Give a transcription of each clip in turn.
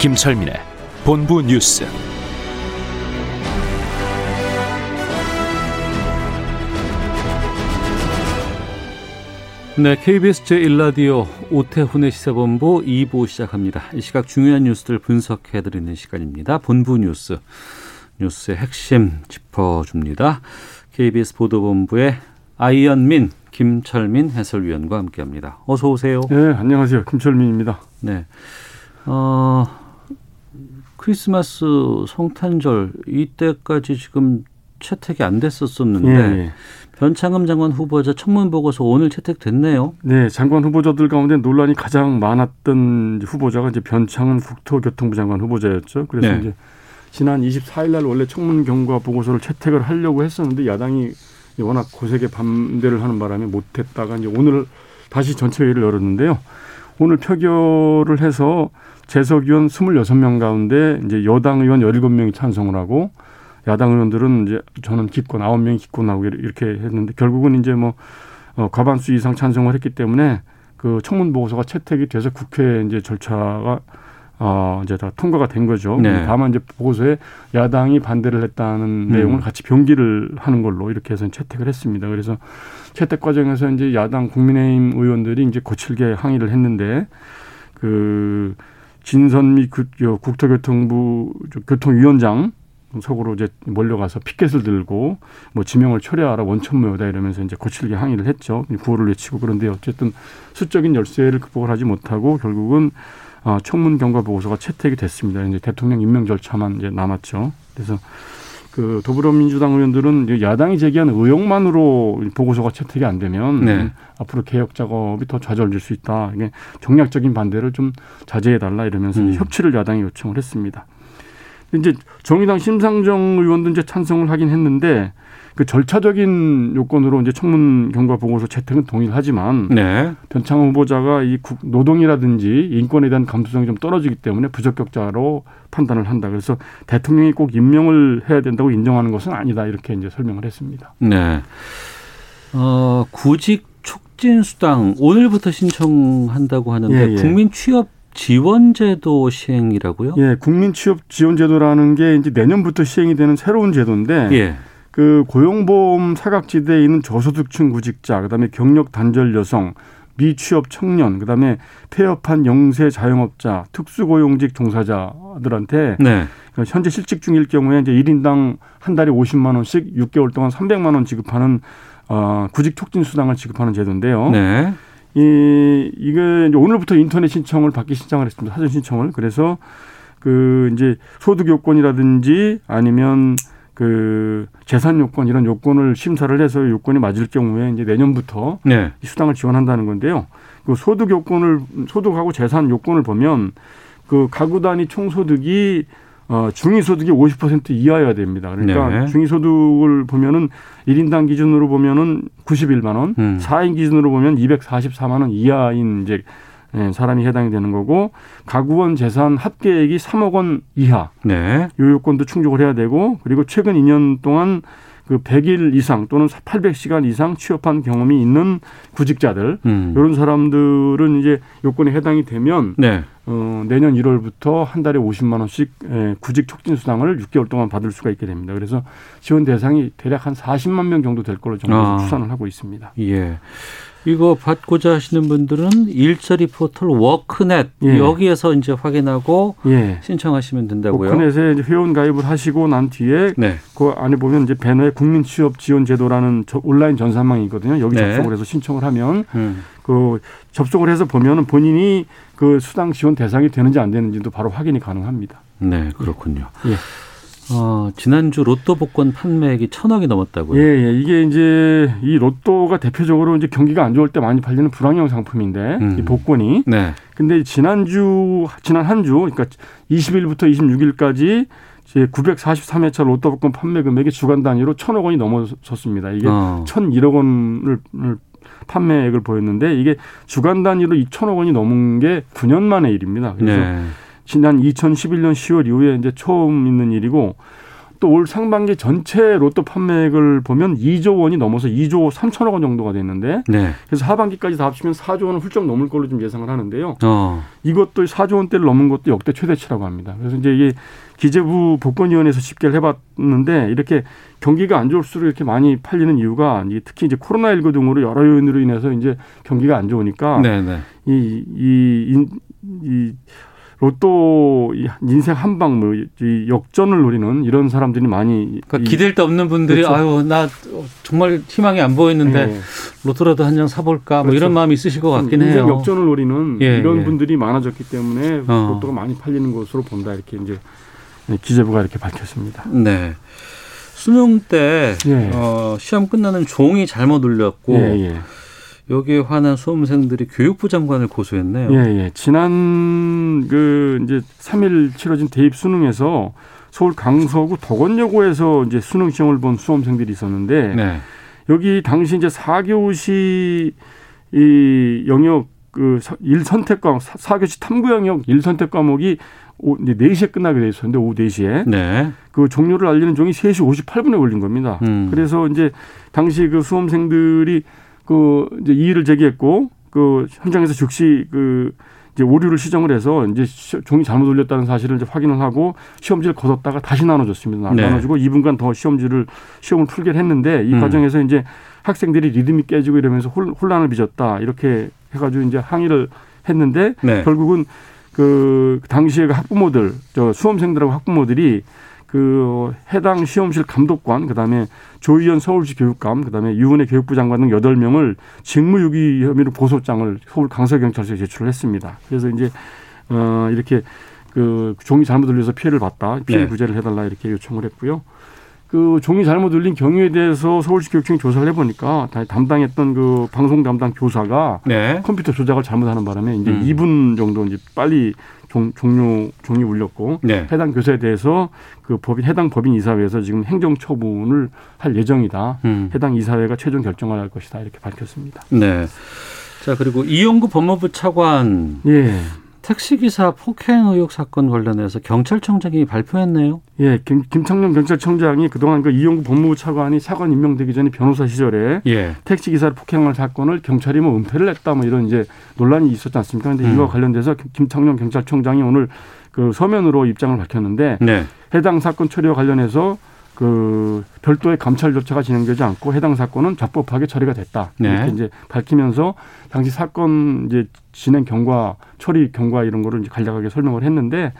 김철민의 본부 뉴스. 네, KBS 제1라디오 오태훈의 시사본부 2부 시작합니다. 이 시각 중요한 뉴스들 분석해드리는 시간입니다. 본부 뉴스, 뉴스의 핵심 짚어줍니다. KBS 보도본부의 아이언민, 김철민 해설위원과 함께합니다. 어서 오세요. 네, 안녕하세요. 김철민입니다. 네, 어, 크리스마스 성탄절 이때까지 지금 채택이 안 됐었었는데 예, 예. 변창흠 장관 후보자 청문 보고서 오늘 채택됐네요. 네, 장관 후보자들 가운데 논란이 가장 많았던 후보자가 이제 변창흠 국토교통부 장관 후보자였죠. 그래서 네. 이제 지난 24일 날 원래 청문 경과 보고서를 채택을 하려고 했었는데 야당이 워낙 고색에 반대를 하는 바람에 못했다가 이제 오늘 다시 전체 회의를 열었는데요. 오늘 표결을 해서 재석 의원 26명 가운데 이제 여당 의원 17명이 찬성을 하고 야당 의원들은 이제 저는 기권 9명이 기권하고 이렇게 했는데 결국은 이제 뭐 어, 과반수 이상 찬성을 했기 때문에 그 청문 보고서가 채택이 돼서 국회 이제 절차가 어 이제 다 통과가 된 거죠. 네. 다만 이제 보고서에 야당이 반대를 했다는 내용을 같이 병기를 하는 걸로 이렇게 해서 채택을 했습니다. 그래서 채택 과정에서 이제 야당 국민의힘 의원들이 이제 거칠게 항의를 했는데 그 진선미 그, 저 국토교통부 저 교통위원장 속으로 이제 몰려가서 피켓을 들고 뭐 지명을 철회하라 원천무효다 이러면서 이제 거칠게 항의를 했죠. 구호를 외치고 그런데 어쨌든 수적인 열세를 극복을 하지 못하고 결국은 어, 청문 경과 보고서가 채택이 됐습니다. 이제 대통령 임명 절차만 이제 남았죠. 그래서 그 더불어민주당 의원들은 야당이 제기한 의혹만으로 보고서가 채택이 안 되면 네. 앞으로 개혁 작업이 더 좌절될 수 있다. 이게 정략적인 반대를 좀 자제해 달라 이러면서 음. 협치를 야당이 요청을 했습니다. 이제 정의당 심상정 의원도 이제 찬성을 하긴 했는데 그 절차적인 요건으로 이제 청문 경과 보고서 채택은 동의를 하지만 네. 변창호 후보자가 이 국- 노동이라든지 인권에 대한 감수성이 좀 떨어지기 때문에 부적격자로 판단을 한다. 그래서 대통령이 꼭 임명을 해야 된다고 인정하는 것은 아니다. 이렇게 이제 설명을 했습니다. 네. 어, 구직 촉진 수당 오늘부터 신청한다고 하는데 예, 예. 국민 취업 지원제도 시행이라고요? 예, 국민 취업 지원 제도라는 게 이제 내년부터 시행이 되는 새로운 제도인데 예. 그 고용보험 사각지대에 있는 저소득층 구직자, 그다음에 경력 단절 여성, 미취업 청년, 그다음에 폐업한 영세 자영업자, 특수고용직 종사자들한테 네. 그 현재 실직 중일 경우에 이제 1인당 한 달에 50만 원씩 6개월 동안 300만 원 지급하는 어, 구직 촉진 수당을 지급하는 제도인데요. 네. 이 이게 오늘부터 인터넷 신청을 받기 신청을 했습니다. 사전 신청을. 그래서 그 이제 소득 요건이라든지 아니면 그 재산 요건 이런 요건을 심사를 해서 요건이 맞을 경우에 이제 내년부터 네. 이 수당을 지원한다는 건데요. 그 소득 요건을 소득하고 재산 요건을 보면 그 가구 단위 총소득이 어 중위소득이 50% 이하여야 됩니다. 그러니까 네. 중위소득을 보면은 1인당 기준으로 보면은 91만 원, 음. 사 4인 기준으로 보면 244만 원 이하인 이제 예, 사람이 해당이 되는 거고 가구원 재산 합계액이 3억 원 이하 네. 요 요건도 충족을 해야 되고 그리고 최근 2년 동안 그 100일 이상 또는 800시간 이상 취업한 경험이 있는 구직자들 음. 이런 사람들은 이제 요건에 해당이 되면 네. 어, 내년 1월부터 한 달에 50만 원씩 에, 구직 촉진 수당을 6개월 동안 받을 수가 있게 됩니다. 그래서 지원 대상이 대략 한 40만 명 정도 될 걸로 정부에서 아. 추산을 하고 있습니다. 예. 이거 받고자 하시는 분들은 일자리 포털 워크넷 예. 여기에서 이제 확인하고 예. 신청하시면 된다고요. 이제 회원 가입을 하시고 난 뒤에 네. 그 안에 보면 이제 배너에 국민 취업 지원 제도라는 저 온라인 전산망이 있거든요. 여기 네. 접속을 해서 신청을 하면 음. 그 접속을 해서 보면은 본인이 그 수당 지원 대상이 되는지 안 되는지도 바로 확인이 가능합니다. 네, 그렇군요. 예. 어, 지난주 로또 복권 판매액이 천억이 넘었다고요? 예, 예. 이게 이제 이 로또가 대표적으로 이제 경기가 안 좋을 때 많이 팔리는 불황형 상품인데 음. 이 복권이. 네. 근데 지난주 지난 한 주 그러니까 20일부터 26일까지 제 943회차 로또 복권 판매 금액이 주간 단위로 천억 원이 넘어섰습니다. 이게 어. 1,001억 원을 판매액을 보였는데 이게 주간 단위로 2천억 원이 넘은 게 9년 만의 일입니다. 그래서 네. 지난 2011년 10월 이후에 이제 처음 있는 일이고 또 올 상반기 전체 로또 판매액을 보면 2조 원이 넘어서 2조 3천억 원 정도가 됐는데 네. 그래서 하반기까지 다 합치면 4조 원을 훌쩍 넘을 걸로 좀 예상을 하는데요. 어. 이것도 4조 원대를 넘은 것도 역대 최대치라고 합니다. 그래서 이제 이게 기재부 복권위원회에서 집계를 해봤는데 이렇게 경기가 안 좋을수록 이렇게 많이 팔리는 이유가 특히 이제 코로나19 등으로 여러 요인으로 인해서 이제 경기가 안 좋으니까 네, 네. 이, 이, 이, 이 로또 이 인생 한 방 뭐이 역전을 노리는 이런 사람들이 많이 그러니까 이- 기댈 데 없는 분들이 그렇죠. 아유 나 정말 희망이 안 보이는데 예. 로또라도 한 장 사볼까 뭐 그렇죠. 이런 마음이 있으실 것 같긴 인생 해요. 역전을 노리는 예, 이런 예. 분들이 많아졌기 때문에 어. 로또가 많이 팔리는 것으로 본다 이렇게 이제 기재부가 이렇게 밝혔습니다. 네. 수능 때 예. 어, 시험 끝나는 종이 잘못 울렸고 예, 예. 여기에 화난 수험생들이 교육부 장관을 고소했네요. 예, 예. 지난 그 이제 3일 치러진 대입 수능에서 서울 강서구 덕원여고에서 이제 수능 시험을 본 수험생들이 있었는데 네. 여기 당시 이제 4교시 이 영역 그 일 선택 과목 4교시 탐구 영역 일 선택 과목이 오, 이제 4시에 끝나게 돼 있었는데 오후 4시에 네. 그 종료를 알리는 종이 3시 58분에 걸린 겁니다. 음. 그래서 이제 당시 그 수험생들이 그 이제 이의를 제기했고 그 현장에서 즉시 그 이제 오류를 시정을 해서 이제 시- 종이 잘못 올렸다는 사실을 이제 확인을 하고 시험지를 걷었다가 다시 나눠줬습니다. 네. 나눠주고 2분간 더 시험지를 시험을 풀게 했는데 이 음. 과정에서 이제 학생들이 리듬이 깨지고 이러면서 혼- 혼란을 빚었다 이렇게 해가지고 이제 항의를 했는데 네. 결국은 그 당시에 그 학부모들 저 수험생들하고 학부모들이 그 해당 시험실 감독관 그다음에 조희연 서울시 교육감 그다음에 유은혜 교육부 장관 등 여덟 명을 직무유기 혐의로 고소장을 서울 강서경찰서에 제출을 했습니다. 그래서 이제 어 이렇게 그 종이 잘못 울려서 피해를 봤다. 피해 네. 구제를 해 달라 이렇게 요청을 했고요. 그 종이 잘못 울린 경위에 대해서 서울시 교육청이 조사를 해보니까 다- 담당했던 그 방송 담당 교사가 네. 컴퓨터 조작을 잘못하는 바람에 이제 음. 2분 정도 이제 빨리 종, 종료 종이 울렸고 네. 해당 교사에 대해서 그 법인 해당 법인 이사회에서 지금 행정 처분을 할 예정이다. 음. 해당 이사회가 최종 결정을 할 것이다 이렇게 밝혔습니다. 네. 자 그리고 이용구 법무부 차관 예, 택시기사 폭행 의혹 사건 관련해서 경찰청장이 발표했네요. 예, 김, 김창룡 경찰청장이 그동안 그 이용구 법무부 차관이 차관 임명되기 전에 변호사 시절에 예. 택시 기사를 폭행한 사건을 경찰이 뭐 은폐를 했다 뭐 이런 이제 논란이 있었지 않습니까? 근데 음. 이와 관련돼서 김- 김창룡 경찰청장이 오늘 그 서면으로 입장을 밝혔는데 네. 해당 사건 처리와 관련해서 그 별도의 감찰 조차가 진행되지 않고 해당 사건은 적법하게 처리가 됐다. 네. 이렇게 이제 밝히면서 당시 사건 이제 진행 경과, 처리 경과 이런 거를 이제 간략하게 설명을 했는데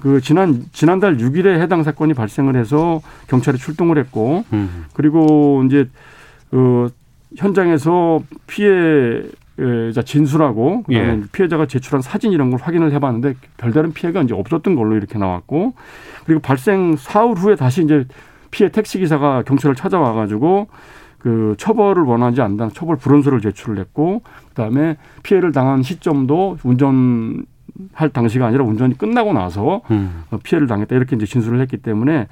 그 지난 지난달 6일에 해당 사건이 발생을 해서 경찰이 출동을 했고 음. 그리고 이제 그 현장에서 피해 자 진술하고 그다음에 예. 피해자가 제출한 사진 이런 걸 확인을 해봤는데 별다른 피해가 이제 없었던 걸로 이렇게 나왔고 그리고 발생 사흘 후에 다시 이제 피해 택시 기사가 경찰을 찾아와 가지고 그 처벌을 원하지 않는 처벌 불원서를 제출을 했고 그다음에 피해를 당한 시점도 운전 할 당시가 아니라 운전이 끝나고 나서 음. 어, 피해를 당했다 이렇게 이제 진술을 했기 때문에 어,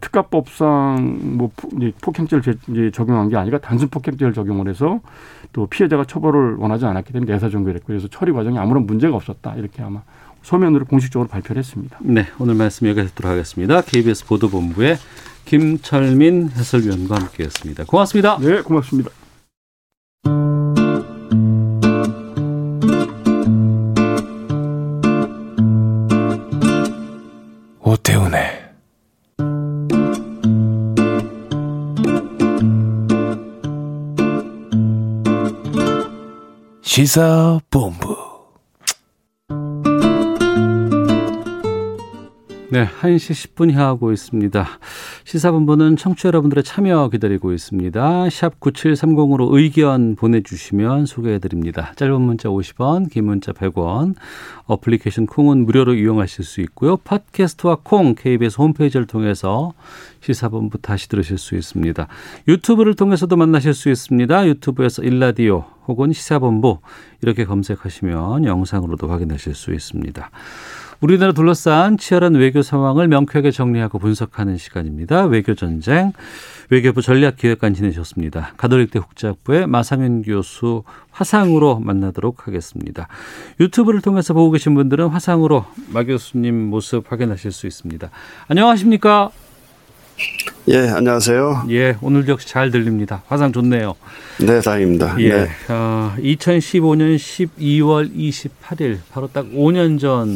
특가법상 뭐 폭행죄를 적용한 게 아니라 단순 폭행죄를 적용을 해서 또 피해자가 처벌을 원하지 않았기 때문에 내사 종결했고 그래서 처리 과정에 아무런 문제가 없었다 이렇게 아마 서면으로 공식적으로 발표를 했습니다. 네, 오늘 말씀 여기까지 듣도록 하겠습니다. KBS 보도본부의 김철민 해설위원과 함께했습니다. 고맙습니다. 네, 고맙습니다. 시사본부 네, 1시 10분 향하고 있습니다. 시사본부는 청취자 여러분들의 참여 기다리고 있습니다. 샵 9730으로 의견 보내주시면 소개해드립니다. 짧은 문자 50원, 긴 문자 100원, 어플리케이션 콩은 무료로 이용하실 수 있고요. 팟캐스트와 콩, KBS 홈페이지를 통해서 시사본부 다시 들으실 수 있습니다. 유튜브를 통해서도 만나실 수 있습니다. 유튜브에서 일라디오 혹은 시사본부 이렇게 검색하시면 영상으로도 확인하실 수 있습니다. 우리나라 둘러싼 치열한 외교 상황을 명쾌하게 정리하고 분석하는 시간입니다. 외교 전쟁 외교부 전략기획관 지내셨습니다. 가톨릭대 국제학부의 마상현 교수 화상으로 만나도록 하겠습니다. 유튜브를 통해서 보고 계신 분들은 화상으로 마 교수님 모습 확인하실 수 있습니다. 안녕하십니까? 예, 안녕하세요. 예, 오늘도 역시 잘 들립니다. 화상 좋네요. 네, 다행입니다. 예, 네. 어, 2015년 12월 28일, 바로 딱 5년 전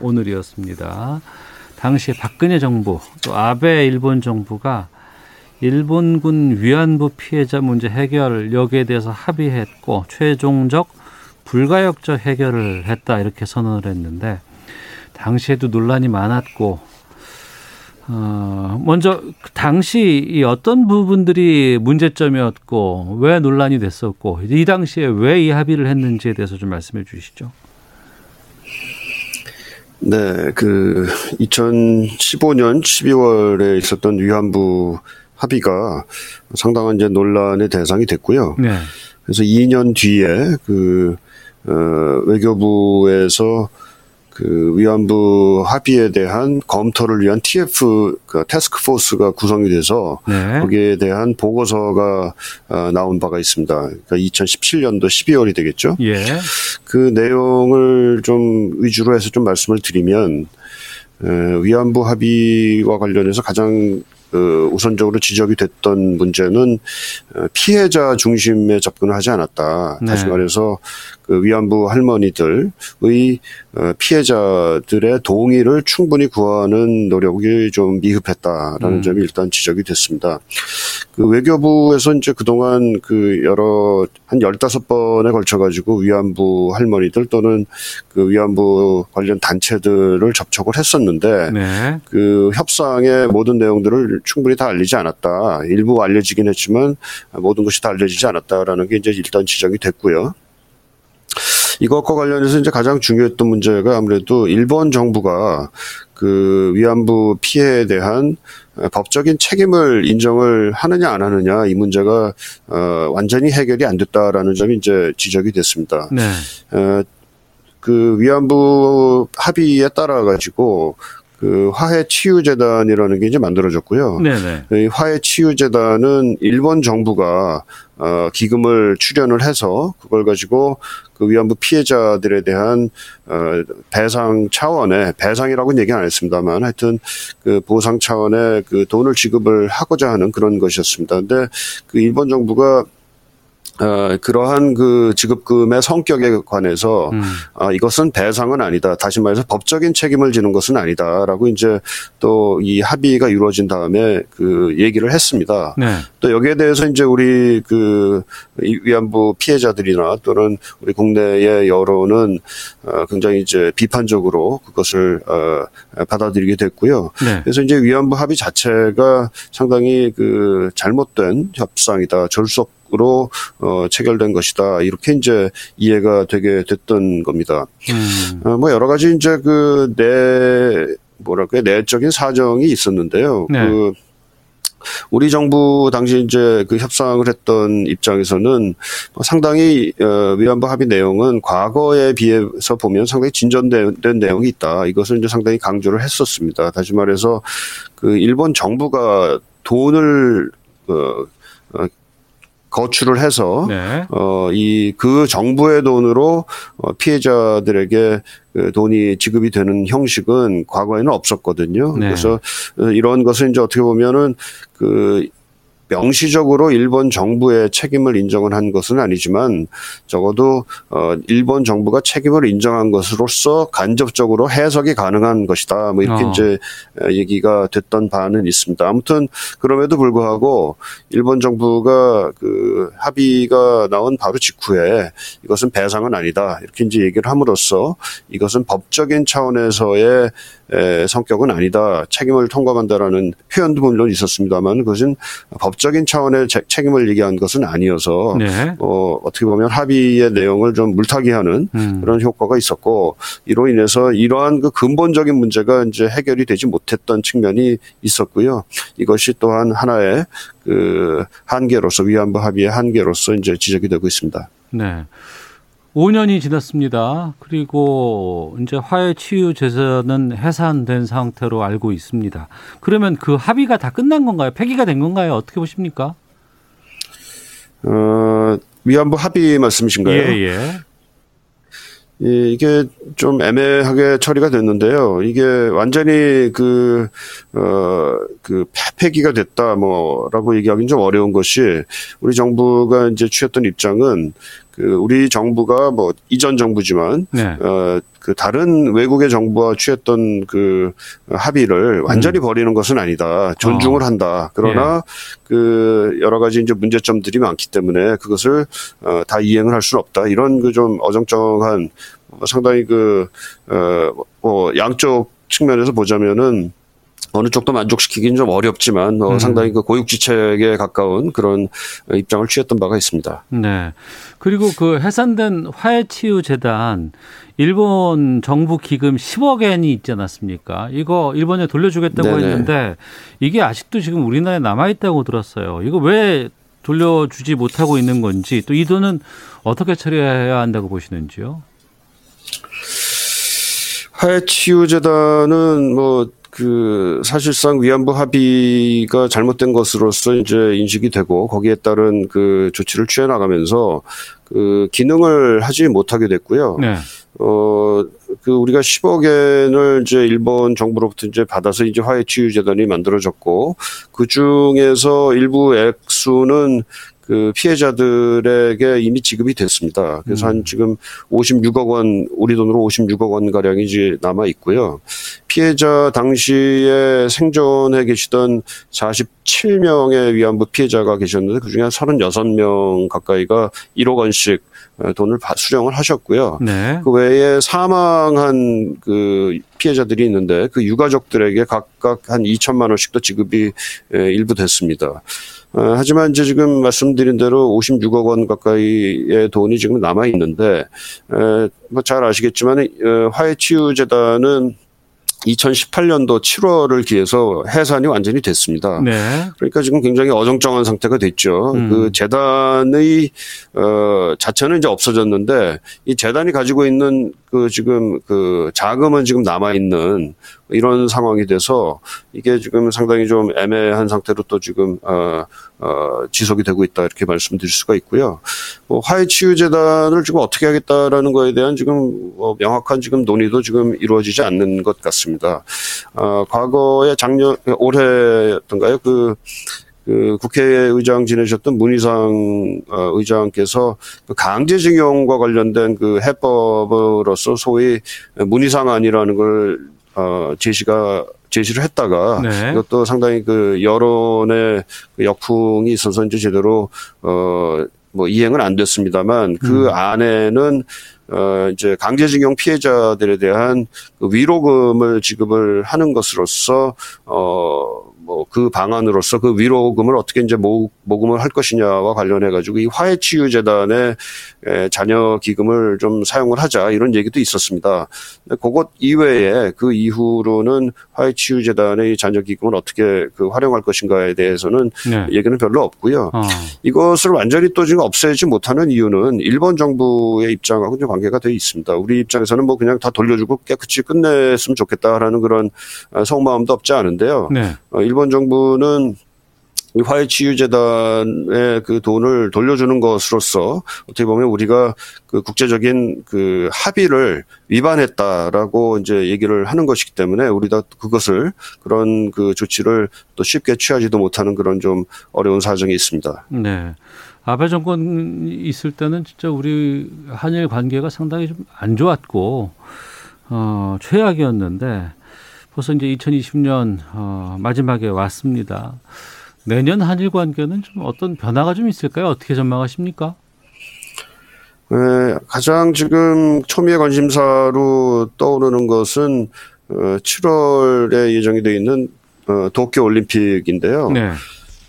오늘이었습니다. 당시 박근혜 정부, 또 아베 일본 정부가 일본군 위안부 피해자 문제 해결 여기에 대해서 합의했고 최종적 불가역적 해결을 했다 이렇게 선언을 했는데 당시에도 논란이 많았고 어, 먼저 당시 이 어떤 부분들이 문제점이었고 왜 논란이 됐었고 이 당시에 왜 이 합의를 했는지에 대해서 좀 말씀해 주시죠. 네, 그 2015년 12월에 있었던 위안부 합의가 상당한 이제 논란의 대상이 됐고요. 네. 그래서 2년 뒤에 그 어, 외교부에서 그 위안부 합의에 대한 검토를 위한 TF 그 태스크 포스가 구성이 돼서 네. 거기에 대한 보고서가 어, 나온 바가 있습니다. 그러니까 2017년도 12월이 되겠죠. 예. 그 내용을 좀 위주로 해서 좀 말씀을 드리면 에, 위안부 합의와 관련해서 가장 그 우선적으로 지적이 됐던 문제는 어, 피해자 중심의 접근을 하지 않았다. 네. 다시 말해서 그 위안부 할머니들의 어, 피해자들의 동의를 충분히 구하는 노력이 좀 미흡했다라는 음. 점이 일단 지적이 됐습니다. 그 외교부에서 이제 그동안 그 여러 한 15번에 걸쳐 가지고 위안부 할머니들 또는 그 위안부 관련 단체들을 접촉을 했었는데 네. 그 협상의 모든 내용들을 충분히 다 알리지 않았다. 일부 알려지긴 했지만 모든 것이 다 알려지지 않았다라는 게 이제 일단 지적이 됐고요. 이것과 관련해서 이제 가장 중요했던 문제가 아무래도 일본 정부가 그 위안부 피해에 대한 법적인 책임을 인정을 하느냐 안 하느냐 이 문제가 어 완전히 해결이 안 됐다라는 점이 이제 지적이 됐습니다. 네. 어, 그 위안부 합의에 따라 가지고 그 화해 치유 재단이라는 게 이제 만들어졌고요. 네네. 이 화해 치유 재단은 일본 정부가 어 기금을 출연을 해서 그걸 가지고 그 위안부 피해자들에 대한 어 배상 차원의 배상이라고는 얘기 안 했습니다만 하여튼 그 보상 차원의 그 돈을 지급을 하고자 하는 그런 것이었습니다. 근데 그 일본 정부가 어, 그러한 그 지급금의 성격에 관해서 음. 아, 이것은 배상은 아니다. 다시 말해서 법적인 책임을 지는 것은 아니다라고 이제 또 이 합의가 이루어진 다음에 그 얘기를 했습니다. 네. 또 여기에 대해서 이제 우리 그 위안부 피해자들이나 또는 우리 국내의 여론은 어, 굉장히 이제 비판적으로 그것을 어, 받아들이게 됐고요. 네. 그래서 이제 위안부 합의 자체가 상당히 그 잘못된 협상이다. 절속 으로 어, 체결된 것이다. 이렇게 이제 이해가 되게 됐던 겁니다. 음. 어, 뭐 여러 가지 이제 그 내 뭐랄까 내적인 사정이 있었는데요. 네. 그 우리 정부 당시 이제 그 협상을 했던 입장에서는 뭐 상당히 어, 위안부 합의 내용은 과거에 비해서 보면 상당히 진전된 된 내용이 있다. 이것을 이제 상당히 강조를 했었습니다. 다시 말해서 그 일본 정부가 돈을 어, 어, 거출을 해서 네. 어, 이, 그 정부의 돈으로 어, 피해자들에게 그 돈이 지급이 되는 형식은 과거에는 없었거든요. 네. 그래서 어, 이런 것은 이제 어떻게 보면은 그 명시적으로 일본 정부의 책임을 인정을 한 것은 아니지만 적어도 어 일본 정부가 책임을 인정한 것으로서 간접적으로 해석이 가능한 것이다. 뭐 이렇게 어. 이제 얘기가 됐던 바는 있습니다. 아무튼 그럼에도 불구하고 일본 정부가 그 합의가 나온 바로 직후에 이것은 배상은 아니다. 이렇게 이제 얘기를 함으로써 이것은 법적인 차원에서의 에, 성격은 아니다. 책임을 통감한다라는 표현도 물론 있었습니다만 그것은 법적 인 차원의 제- 책임을 얘기한 것은 아니어서 네. 어, 어떻게 보면 합의의 내용을 좀 물타기하는 음. 그런 효과가 있었고 이로 인해서 이러한 그 근본적인 문제가 이제 해결이 되지 못했던 측면이 있었고요. 이것이 또한 하나의 그 한계로서 위안부 합의의 한계로서 이제 지적이 되고 있습니다. 네. 5년이 지났습니다. 그리고 이제 화해 치유 제서는 해산된 상태로 알고 있습니다. 그러면 그 합의가 다 끝난 건가요? 폐기가 된 건가요? 어떻게 보십니까? 어, 위안부 합의 말씀이신가요? 예, 예. 예, 이게 좀 애매하게 처리가 됐는데요. 이게 완전히 그, 어, 그 폐기가 됐다, 뭐, 라고 얘기하기는 좀 어려운 것이 우리 정부가 이제 취했던 입장은 그 우리 정부가 뭐 이전 정부지만 네. 어, 그 다른 외국의 정부와 취했던 그 합의를 완전히 버리는 것은 아니다. 존중을 어. 한다. 그러나 그 여러 가지 이제 문제점들이 많기 때문에 그것을 어, 다 이행을 할 수는 없다. 이런 그 좀 어정쩡한 뭐 상당히 그, 어, 뭐 양쪽 측면에서 보자면은 어느 쪽도 만족시키기는 좀 어렵지만 어, 음. 상당히 그 고육지책에 가까운 그런 입장을 취했던 바가 있습니다. 네. 그리고 그 해산된 화해치유재단 일본 정부 기금 10억 엔이 있지 않았습니까? 이거 일본에 돌려주겠다고 네네. 했는데 이게 아직도 지금 우리나라에 남아 있다고 들었어요. 이거 왜 돌려주지 못하고 있는 건지 또 이 돈은 어떻게 처리해야 한다고 보시는지요? 화해치유재단은 뭐 그 사실상 위안부 합의가 잘못된 것으로서 이제 인식이 되고 거기에 따른 그 조치를 취해 나가면서 그 기능을 하지 못하게 됐고요. 네. 어, 그 우리가 10억 엔을 이제 일본 정부로부터 이제 받아서 이제 화해치유재단이 만들어졌고 그 중에서 일부 액수는 그 피해자들에게 이미 지급이 됐습니다. 그래서 한 지금 56억 원, 우리 돈으로 56억 원 가량이 이제 남아 있고요. 피해자 당시에 생존해 계시던 47명의 위안부 피해자가 계셨는데 그중에 한 36명 가까이가 1억 원씩 돈을 바- 수령을 하셨고요. 네. 그 외에 사망한 그 피해자들이 있는데 그 유가족들에게 각각 한 2천만 원씩도 지급이 에, 일부 됐습니다. 어, 하지만 이제 지금 말씀드린 대로 56억 원 가까이의 돈이 지금 남아 있는데 뭐잘 아시겠지만 어, 화해치유재단은 2018년도 7월을 기해서 해산이 완전히 됐습니다. 네. 그러니까 지금 굉장히 어정쩡한 상태가 됐죠. 음. 그 재단의 어 자체는 이제 없어졌는데 이 재단이 가지고 있는 그 지금 그 자금은 지금 남아 있는 이런 상황이 돼서 이게 지금 상당히 좀 애매한 상태로 또 지금 어, 어 지속이 되고 있다 이렇게 말씀드릴 수가 있고요. 뭐 화해 치유 재단을 지금 어떻게 하겠다라는 거에 대한 지금 뭐 명확한 지금 논의도 지금 이루어지지 않는 것 같습니다. 어, 과거에 작년 올해였던가요? 그, 그 국회의장 지내셨던 문희상 어, 의장께서 그 강제징용과 관련된 그 해법으로서 소위 문희상안이라는 걸 어, 제시가 제시를 했다가 네. 이것도 상당히 그 여론의 그 역풍이 있어서 이제 제대로 어 뭐 이행은 안 됐습니다만 그 안에는 어 이제 강제징용 피해자들에 대한 그 위로금을 지급을 하는 것으로서 어 뭐 그 방안으로서 그 위로금을 어떻게 이제 모, 모금을 할 것이냐와 관련해 가지고 이 화해치유재단의 에, 자녀 기금을 좀 사용을 하자 이런 얘기도 있었습니다. 그것 이외에 그 이후로는 화해치유재단의 자녀 기금을 어떻게 그 활용할 것인가에 대해서는 네. 얘기는 별로 없고요. 어. 이것을 완전히 또 지금 없애지 못하는 이유는 일본 정부의 입장하고 좀 관계가 되어 있습니다. 우리 입장에서는 뭐 그냥 다 돌려주고 깨끗이 끝냈으면 좋겠다라는 그런 어, 속마음도 없지 않은데요. 네. 어, 일본 정부는 이 화해 치유재단에 그 돈을 돌려주는 것으로서 어떻게 보면 우리가 그 국제적인 그 합의를 위반했다라고 이제 얘기를 하는 것이기 때문에 우리가 그것을 그런 그 조치를 또 쉽게 취하지도 못하는 그런 좀 어려운 사정이 있습니다. 네. 아베 정권 있을 때는 진짜 우리 한일 관계가 상당히 좀 안 좋았고 어, 최악이었는데 벌써 이제 2020년 어, 마지막에 왔습니다. 내년 한일 관계는 좀 어떤 변화가 좀 있을까요? 어떻게 전망하십니까? 네, 가장 지금 초미의 관심사로 떠오르는 것은 어, 7월에 예정이 되어 있는 어, 도쿄 올림픽인데요. 네.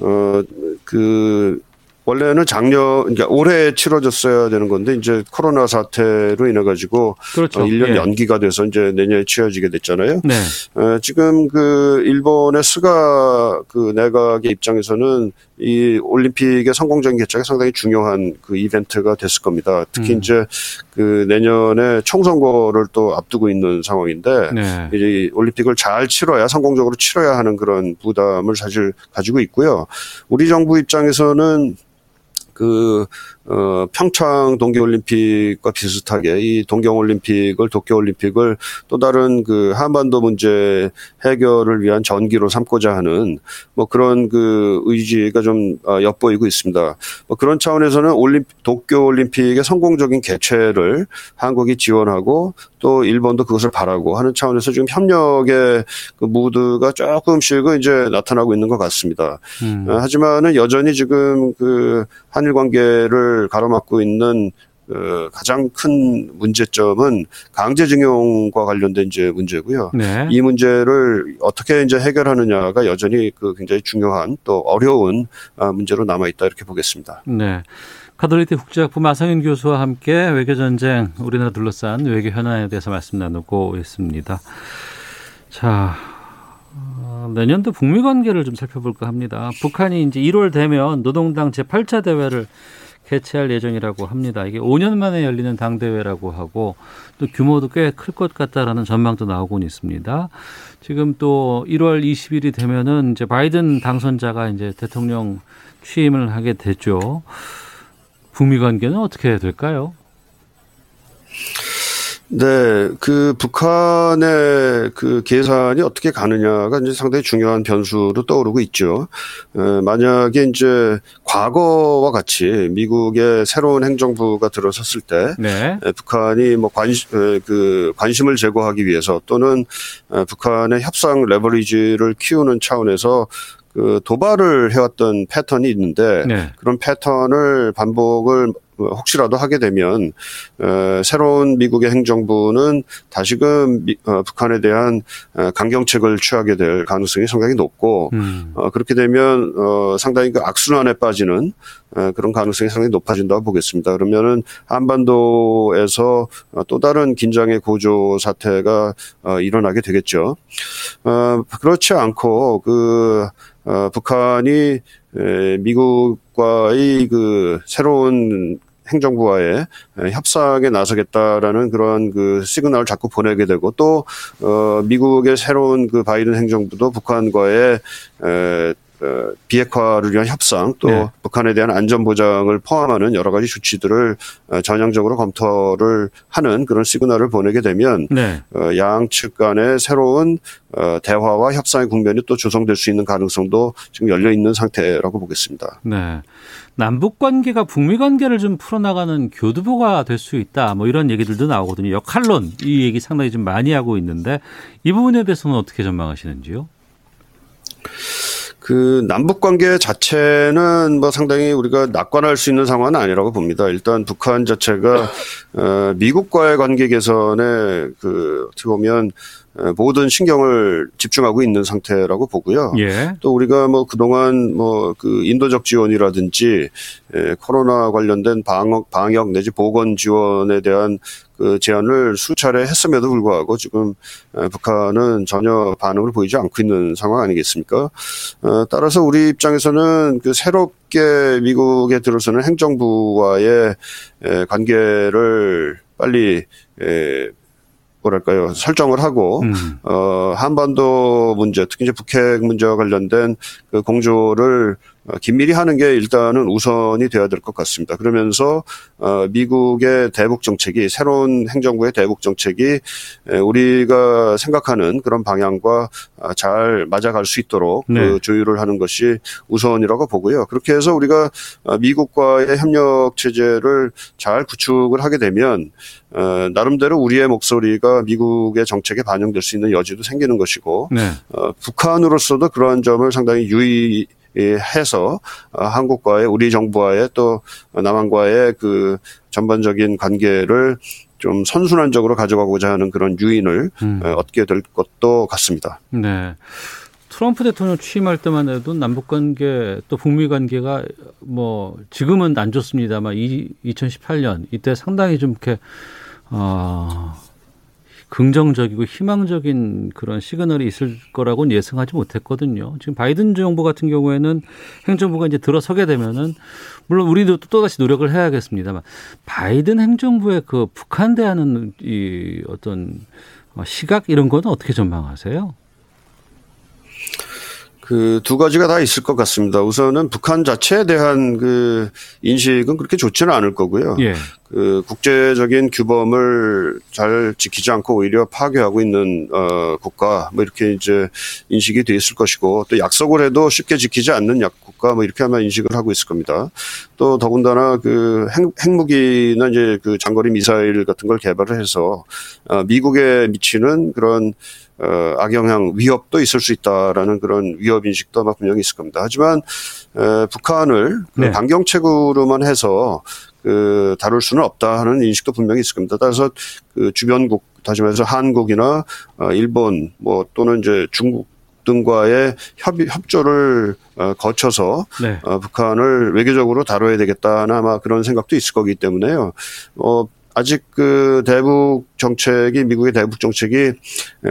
어, 그 원래는 작년, 그러니까 올해 치러졌어야 되는 건데 이제 코로나 사태로 인해 가지고 그렇죠. 어, 1년 예. 연기가 돼서 이제 내년에 치러지게 됐잖아요. 네. 어, 지금 그 일본의 스가 그 내각의 입장에서는 이 올림픽의 성공적인 개최가 상당히 중요한 그 이벤트가 됐을 겁니다. 특히 음. 이제 그 내년에 총선거를 또 앞두고 있는 상황인데 네. 이제 이 올림픽을 잘 치러야 성공적으로 치러야 하는 그런 부담을 사실 가지고 있고요. 우리 정부 입장에서는 그, 어, 평창 동계올림픽과 비슷하게 이 동경올림픽을, 도쿄올림픽을 또 다른 그 한반도 문제 해결을 위한 전기로 삼고자 하는 뭐 그런 그 의지가 좀 어, 엿보이고 있습니다. 뭐 그런 차원에서는 올림픽, 도쿄올림픽의 성공적인 개최를 한국이 지원하고 또 일본도 그것을 바라고 하는 차원에서 지금 협력의 그 무드가 조금씩은 이제 나타나고 있는 것 같습니다. 음. 어, 하지만은 여전히 지금 그 한일 관계를 가로막고 있는 그 가장 큰 문제점은 강제징용과 관련된 이제 문제고요. 네. 이 문제를 어떻게 이제 해결하느냐가 여전히 그 굉장히 중요한 또 어려운 아, 문제로 남아 있다 이렇게 보겠습니다. 네. 카톨릭대 국제학부 마성윤 교수와 함께 외교 전쟁, 우리나라 둘러싼 외교 현안에 대해서 말씀 나누고 있습니다. 자, 어, 내년도 북미 관계를 좀 살펴볼까 합니다. 북한이 이제 1월 되면 노동당 제8차 대회를 개최할 예정이라고 합니다. 이게 5년 만에 열리는 당대회라고 하고 또 규모도 꽤 클 것 같다라는 전망도 나오고 있습니다. 지금 또 1월 20일이 되면은 이제 바이든 당선자가 이제 대통령 취임을 하게 되죠. 북미 관계는 어떻게 될까요? 네, 그 북한의 그 계산이 어떻게 가느냐가 이제 상당히 중요한 변수로 떠오르고 있죠. 에, 만약에 이제 과거와 같이 미국의 새로운 행정부가 들어섰을 때 네. 에, 북한이 뭐 관심 그 관심을 제거하기 위해서 또는 에, 북한의 협상 레버리지를 키우는 차원에서 그 도발을 해왔던 패턴이 있는데 네. 그런 패턴을 반복을 혹시라도 하게 되면 어, 새로운 미국의 행정부는 다시금 미- 어, 북한에 대한 어, 강경책을 취하게 될 가능성이 상당히 높고 음. 어, 그렇게 되면 어, 상당히 그 악순환에 빠지는 어, 그런 가능성이 상당히 높아진다고 보겠습니다. 그러면은 한반도에서 어, 또 다른 긴장의 고조 사태가 어, 일어나게 되겠죠. 어, 그렇지 않고 그 어, 북한이 에, 미국과의 그 새로운 행정부와의 에, 협상에 나서겠다라는 그런 그 시그널을 자꾸 보내게 되고 또 어, 미국의 새로운 그 바이든 행정부도 북한과의 에, 어, 비핵화를 위한 협상 또 네. 북한에 대한 안전 보장을 포함하는 여러 가지 조치들을 어, 전향적으로 검토를 하는 그런 시그널을 보내게 되면 네. 어, 양측 간의 새로운 어, 대화와 협상의 국면이 또 조성될 수 있는 가능성도 지금 열려 있는 상태라고 보겠습니다. 네. 남북 관계가 북미 관계를 좀 풀어나가는 교두보가 될 수 있다. 뭐 이런 얘기들도 나오거든요. 역할론 이 얘기 상당히 좀 많이 하고 있는데 이 부분에 대해서는 어떻게 전망하시는지요? 그 남북 관계 자체는 뭐 상당히 우리가 낙관할 수 있는 상황은 아니라고 봅니다. 일단 북한 자체가 어, 미국과의 관계 개선에 그 어떻게 보면 어, 모든 신경을 집중하고 있는 상태라고 보고요. 예. 또 우리가 뭐 그동안 뭐 그 인도적 지원이라든지 에, 코로나 관련된 방역, 방역 내지 보건 지원에 대한 그 제안을 수차례 했음에도 불구하고 지금 에, 북한은 전혀 반응을 보이지 않고 있는 상황 아니겠습니까? 어, 따라서 우리 입장에서는 그 새롭게 미국에 들어서는 행정부와의 에, 관계를 빨리 에, 뭐랄까요 설정을 하고 음. 어, 한반도 문제, 특히 이제 북핵 문제와 관련된 그 공조를 어, 긴밀히 하는 게 일단은 우선이 되어야 될 것 같습니다. 그러면서 어, 미국의 대북 정책이 새로운 행정부의 대북 정책이 우리가 생각하는 그런 방향과 아, 잘 맞아갈 수 있도록 네. 그 조율을 하는 것이 우선이라고 보고요. 그렇게 해서 우리가 미국과의 협력 체제를 잘 구축을 하게 되면 나름대로 우리의 목소리가 미국의 정책에 반영될 수 있는 여지도 생기는 것이고 네. 북한으로서도 그러한 점을 상당히 유의 해서 어, 한국과의 우리 정부와의 또 남한과의 그 전반적인 관계를 좀 선순환적으로 가져가고자 하는 그런 유인을 음. 어, 얻게 될 것도 같습니다. 네. 트럼프 대통령 취임할 때만 해도 남북 관계 또 북미 관계가 뭐 지금은 안 좋습니다만 이 2018년 이때 상당히 좀 이렇게 어 긍정적이고 희망적인 그런 시그널이 있을 거라고는 예상하지 못했거든요. 지금 바이든 정부 같은 경우에는 행정부가 이제 들어서게 되면은 물론 우리도 또다시 노력을 해야겠습니다만 바이든 행정부의 그 북한 대하는 이 어떤 시각 이런 거는 어떻게 전망하세요? 그 두 가지가 다 있을 것 같습니다. 우선은 북한 자체에 대한 그 인식은 그렇게 좋지는 않을 거고요. 예. 그 국제적인 규범을 잘 지키지 않고 오히려 파괴하고 있는 어 국가 뭐 이렇게 이제 인식이 돼 있을 것이고 또 약속을 해도 쉽게 지키지 않는 약 국가 뭐 이렇게 아마 인식을 하고 있을 겁니다. 또 더군다나 그 핵, 핵무기나 이제 그 장거리 미사일 같은 걸 개발을 해서 어 미국에 미치는 그런 어, 악영향 위협도 있을 수 있다라는 그런 위협 인식도 아마 분명히 있을 겁니다. 하지만 에, 북한을 그 네. 반경책으로만 해서 그 다룰 수는 없다 하는 인식도 분명히 있을 겁니다. 따라서 그 주변국 다시 말해서 한국이나 어, 일본 뭐 또는 이제 중국 등과의 협, 협조를 어, 거쳐서 네. 어, 북한을 외교적으로 다뤄야 되겠다는 아마 그런 생각도 있을 거기 때문에요. 어, 아직 그 대북 정책이 미국의 대북 정책이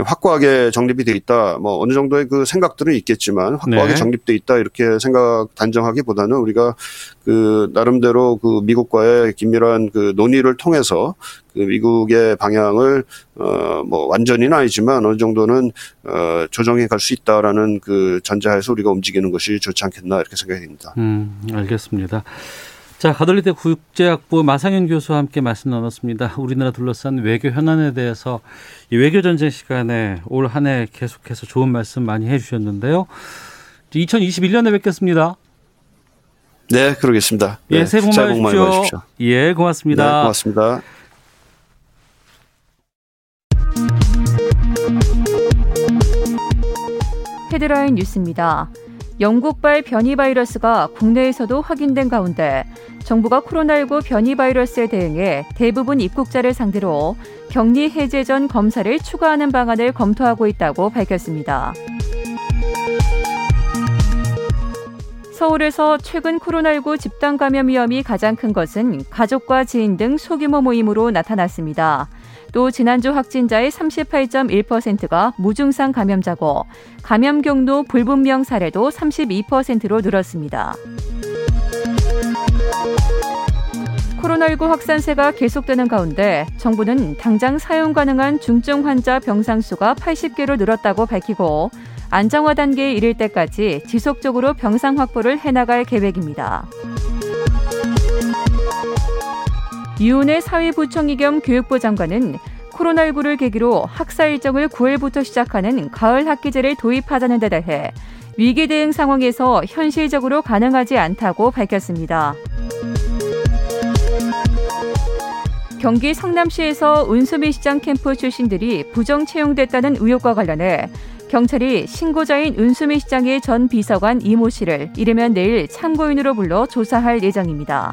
확고하게 정립이 돼 있다. 뭐 어느 정도의 그 생각들은 있겠지만 확고하게 네. 정립돼 있다 이렇게 생각 단정하기보다는 우리가 그 나름대로 그 미국과의 긴밀한 그 논의를 통해서 그 미국의 방향을 어뭐 완전히는 아니지만 어느 정도는 어 조정해 갈 수 있다라는 그 전제하에서 우리가 움직이는 것이 좋지 않겠나 이렇게 생각이 됩니다. 음, 알겠습니다. 자, 가톨릭대 국제학부 마상현 교수와 함께 말씀 나눴습니다. 우리나라 둘러싼 외교 현안에 대해서 이 외교 전쟁 시간에 올 한 해 계속해서 좋은 말씀 많이 해주셨는데요. 2021년에 뵙겠습니다. 네, 그러겠습니다. 예, 네, 새해 복 많이 받으십시오. 예, 고맙습니다. 네, 고맙습니다. 헤드라인 뉴스입니다. 영국발 변이 바이러스가 국내에서도 확인된 가운데 정부가 코로나19 변이 바이러스에 대응해 대부분 입국자를 상대로 격리 해제 전 검사를 추가하는 방안을 검토하고 있다고 밝혔습니다. 서울에서 최근 코로나19 집단 감염 위험이 가장 큰 것은 가족과 지인 등 소규모 모임으로 나타났습니다. 또 지난주 확진자의 38.1%가 무증상 감염자고 감염 경로 불분명 사례도 32%로 늘었습니다. 코로나19 확산세가 계속되는 가운데 정부는 당장 사용 가능한 중증 환자 병상 수가 80개로 늘었다고 밝히고 안정화 단계에 이를 때까지 지속적으로 병상 확보를 해나갈 계획입니다. 유은혜 사회부총리 겸 교육부 장관은 코로나19를 계기로 학사 일정을 9월부터 시작하는 가을 학기제를 도입하자는 데 대해 위기 대응 상황에서 현실적으로 가능하지 않다고 밝혔습니다. 경기 성남시에서 운수미 시장 캠프 출신들이 부정 채용됐다는 의혹과 관련해 경찰이 신고자인 은수미 시장의 전 비서관 이모 씨를 이르면 내일 참고인으로 불러 조사할 예정입니다.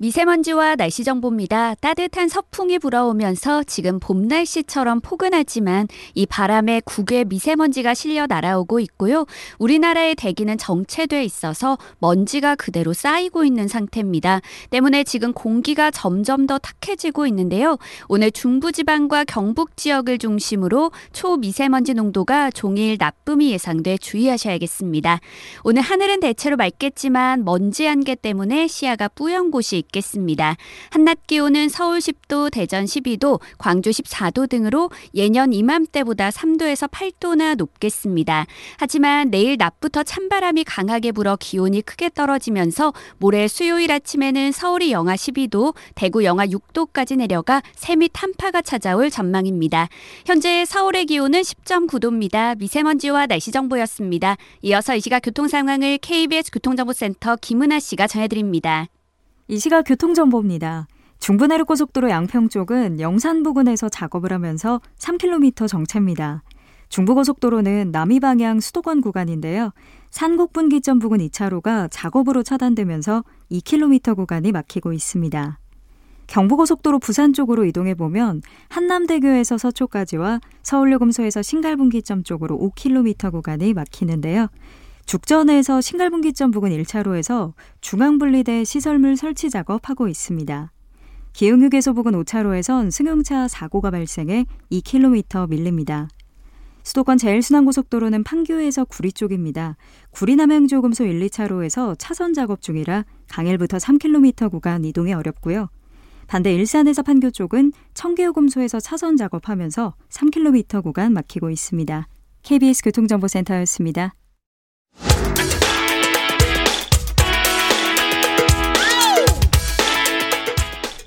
미세먼지와 날씨 정보입니다. 따뜻한 서풍이 불어오면서 지금 봄 날씨처럼 포근하지만 이 바람에 국외 미세먼지가 실려 날아오고 있고요. 우리나라의 대기는 정체돼 있어서 먼지가 그대로 쌓이고 있는 상태입니다. 때문에 지금 공기가 점점 더 탁해지고 있는데요. 오늘 중부지방과 경북 지역을 중심으로 초미세먼지 농도가 종일 나쁨이 예상돼 주의하셔야겠습니다. 오늘 하늘은 대체로 맑겠지만 먼지 안개 때문에 시야가 뿌연 곳이 있겠습니다. 한낮 기온은 서울 10도, 대전 12도, 광주 14도 등으로 예년 이맘때보다 3도에서 8도나 높겠습니다. 하지만 내일 낮부터 찬바람이 강하게 불어 기온이 크게 떨어지면서 모레 수요일 아침에는 서울이 영하 12도, 대구 영하 6도까지 내려가 세미 한파가 찾아올 전망입니다. 현재 서울의 기온은 10.9도입니다. 미세먼지와 날씨 정보였습니다. 이어서 이 시각 교통 상황을 KBS 교통정보센터 김은아 씨가 전해드립니다. 이 시각 교통정보입니다. 중부내륙고속도로 양평 쪽은 영산 부근에서 작업을 하면서 3km 정체입니다. 중부고속도로는 남이방향 수도권 구간인데요. 산곡분기점 부근 2차로가 작업으로 차단되면서 2km 구간이 막히고 있습니다. 경부고속도로 부산 쪽으로 이동해 보면 한남대교에서 서초까지와 서울요금소에서 신갈분기점 쪽으로 5km 구간이 막히는데요. 죽전에서 신갈분기점 부근 1차로에서 중앙분리대 시설물 설치 작업하고 있습니다. 기흥휴게소 부근 5차로에선 승용차 사고가 발생해 2km 밀립니다. 수도권 제일순환고속도로는 판교에서 구리 쪽입니다. 구리 남양주금소 1, 2차로에서 차선 작업 중이라 강일부터 3km 구간 이동이 어렵고요. 반대 일산에서 판교 쪽은 청계요금소에서 차선 작업하면서 3km 구간 막히고 있습니다. KBS 교통정보센터였습니다.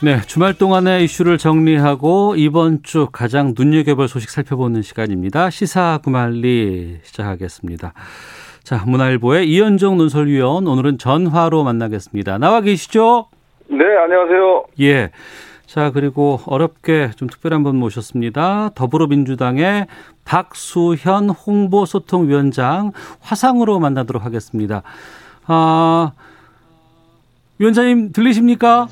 네, 주말 동안의 이슈를 정리하고 이번 주 가장 눈여겨볼 소식 살펴보는 시간입니다. 시사 구말리 시작하겠습니다. 자, 문화일보의 이현정 논설위원 오늘은 전화로 만나겠습니다. 나와 계시죠? 네, 안녕하세요. 예. 자, 그리고 어렵게 좀 특별한 분 모셨습니다. 더불어민주당의 박수현 홍보소통위원장 화상으로 만나도록 하겠습니다. 아, 위원장님 들리십니까?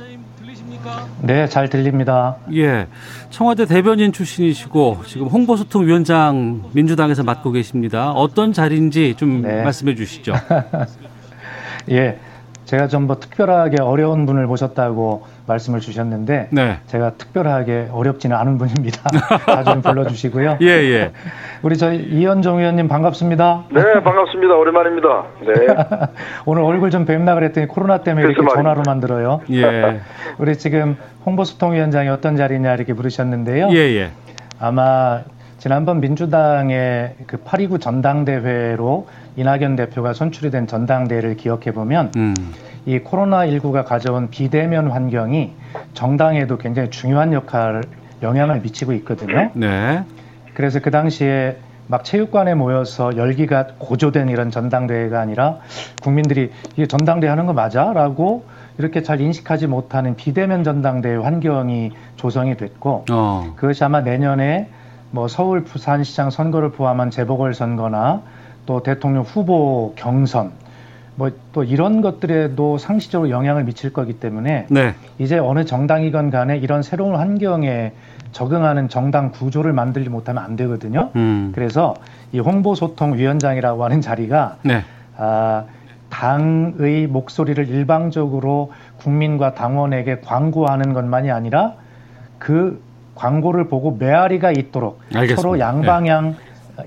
네, 잘 들립니다. 예. 청와대 대변인 출신이시고 지금 홍보소통위원장 민주당에서 맡고 계십니다. 어떤 자리인지 좀 네. 말씀해 주시죠. 예. 제가 좀 뭐 특별하게 어려운 분을 모셨다고 말씀을 주셨는데 네. 제가 특별하게 어렵지는 않은 분입니다. 자주 좀 불러주시고요. 예, 예. 우리 저희 이현종 의원님 반갑습니다. 네, 반갑습니다. 오랜만입니다. 네. 오늘 얼굴 좀 뵙나 그랬더니 코로나 때문에 이렇게 말입니다. 전화로 만들어요. 예. 우리 지금 홍보소통위원장이 어떤 자리냐 이렇게 부르셨는데요. 예, 예. 아마 지난번 민주당의 그 8.29 전당대회로 이낙연 대표가 선출이 된 전당대회를 기억해 보면 음. 이 코로나19가 가져온 비대면 환경이 정당에도 굉장히 중요한 역할, 영향을 미치고 있거든요. 네. 그래서 그 당시에 막 체육관에 모여서 열기가 고조된 이런 전당대회가 아니라 국민들이 이게 전당대회 하는 거 맞아? 라고 이렇게 잘 인식하지 못하는 비대면 전당대회 환경이 조성이 됐고 어. 그것이 아마 내년에 뭐 서울 부산시장 선거를 포함한 재보궐선거나 또 대통령 후보 경선 뭐 또 이런 것들에도 상시적으로 영향을 미칠 거기 때문에 네. 이제 어느 정당이건 간에 이런 새로운 환경에 적응하는 정당 구조를 만들지 못하면 안 되거든요. 음. 그래서 이 홍보소통위원장이라고 하는 자리가 네. 아, 당의 목소리를 일방적으로 국민과 당원에게 광고하는 것만이 아니라 그 광고를 보고 메아리가 있도록 알겠습니다. 서로 양방향 네.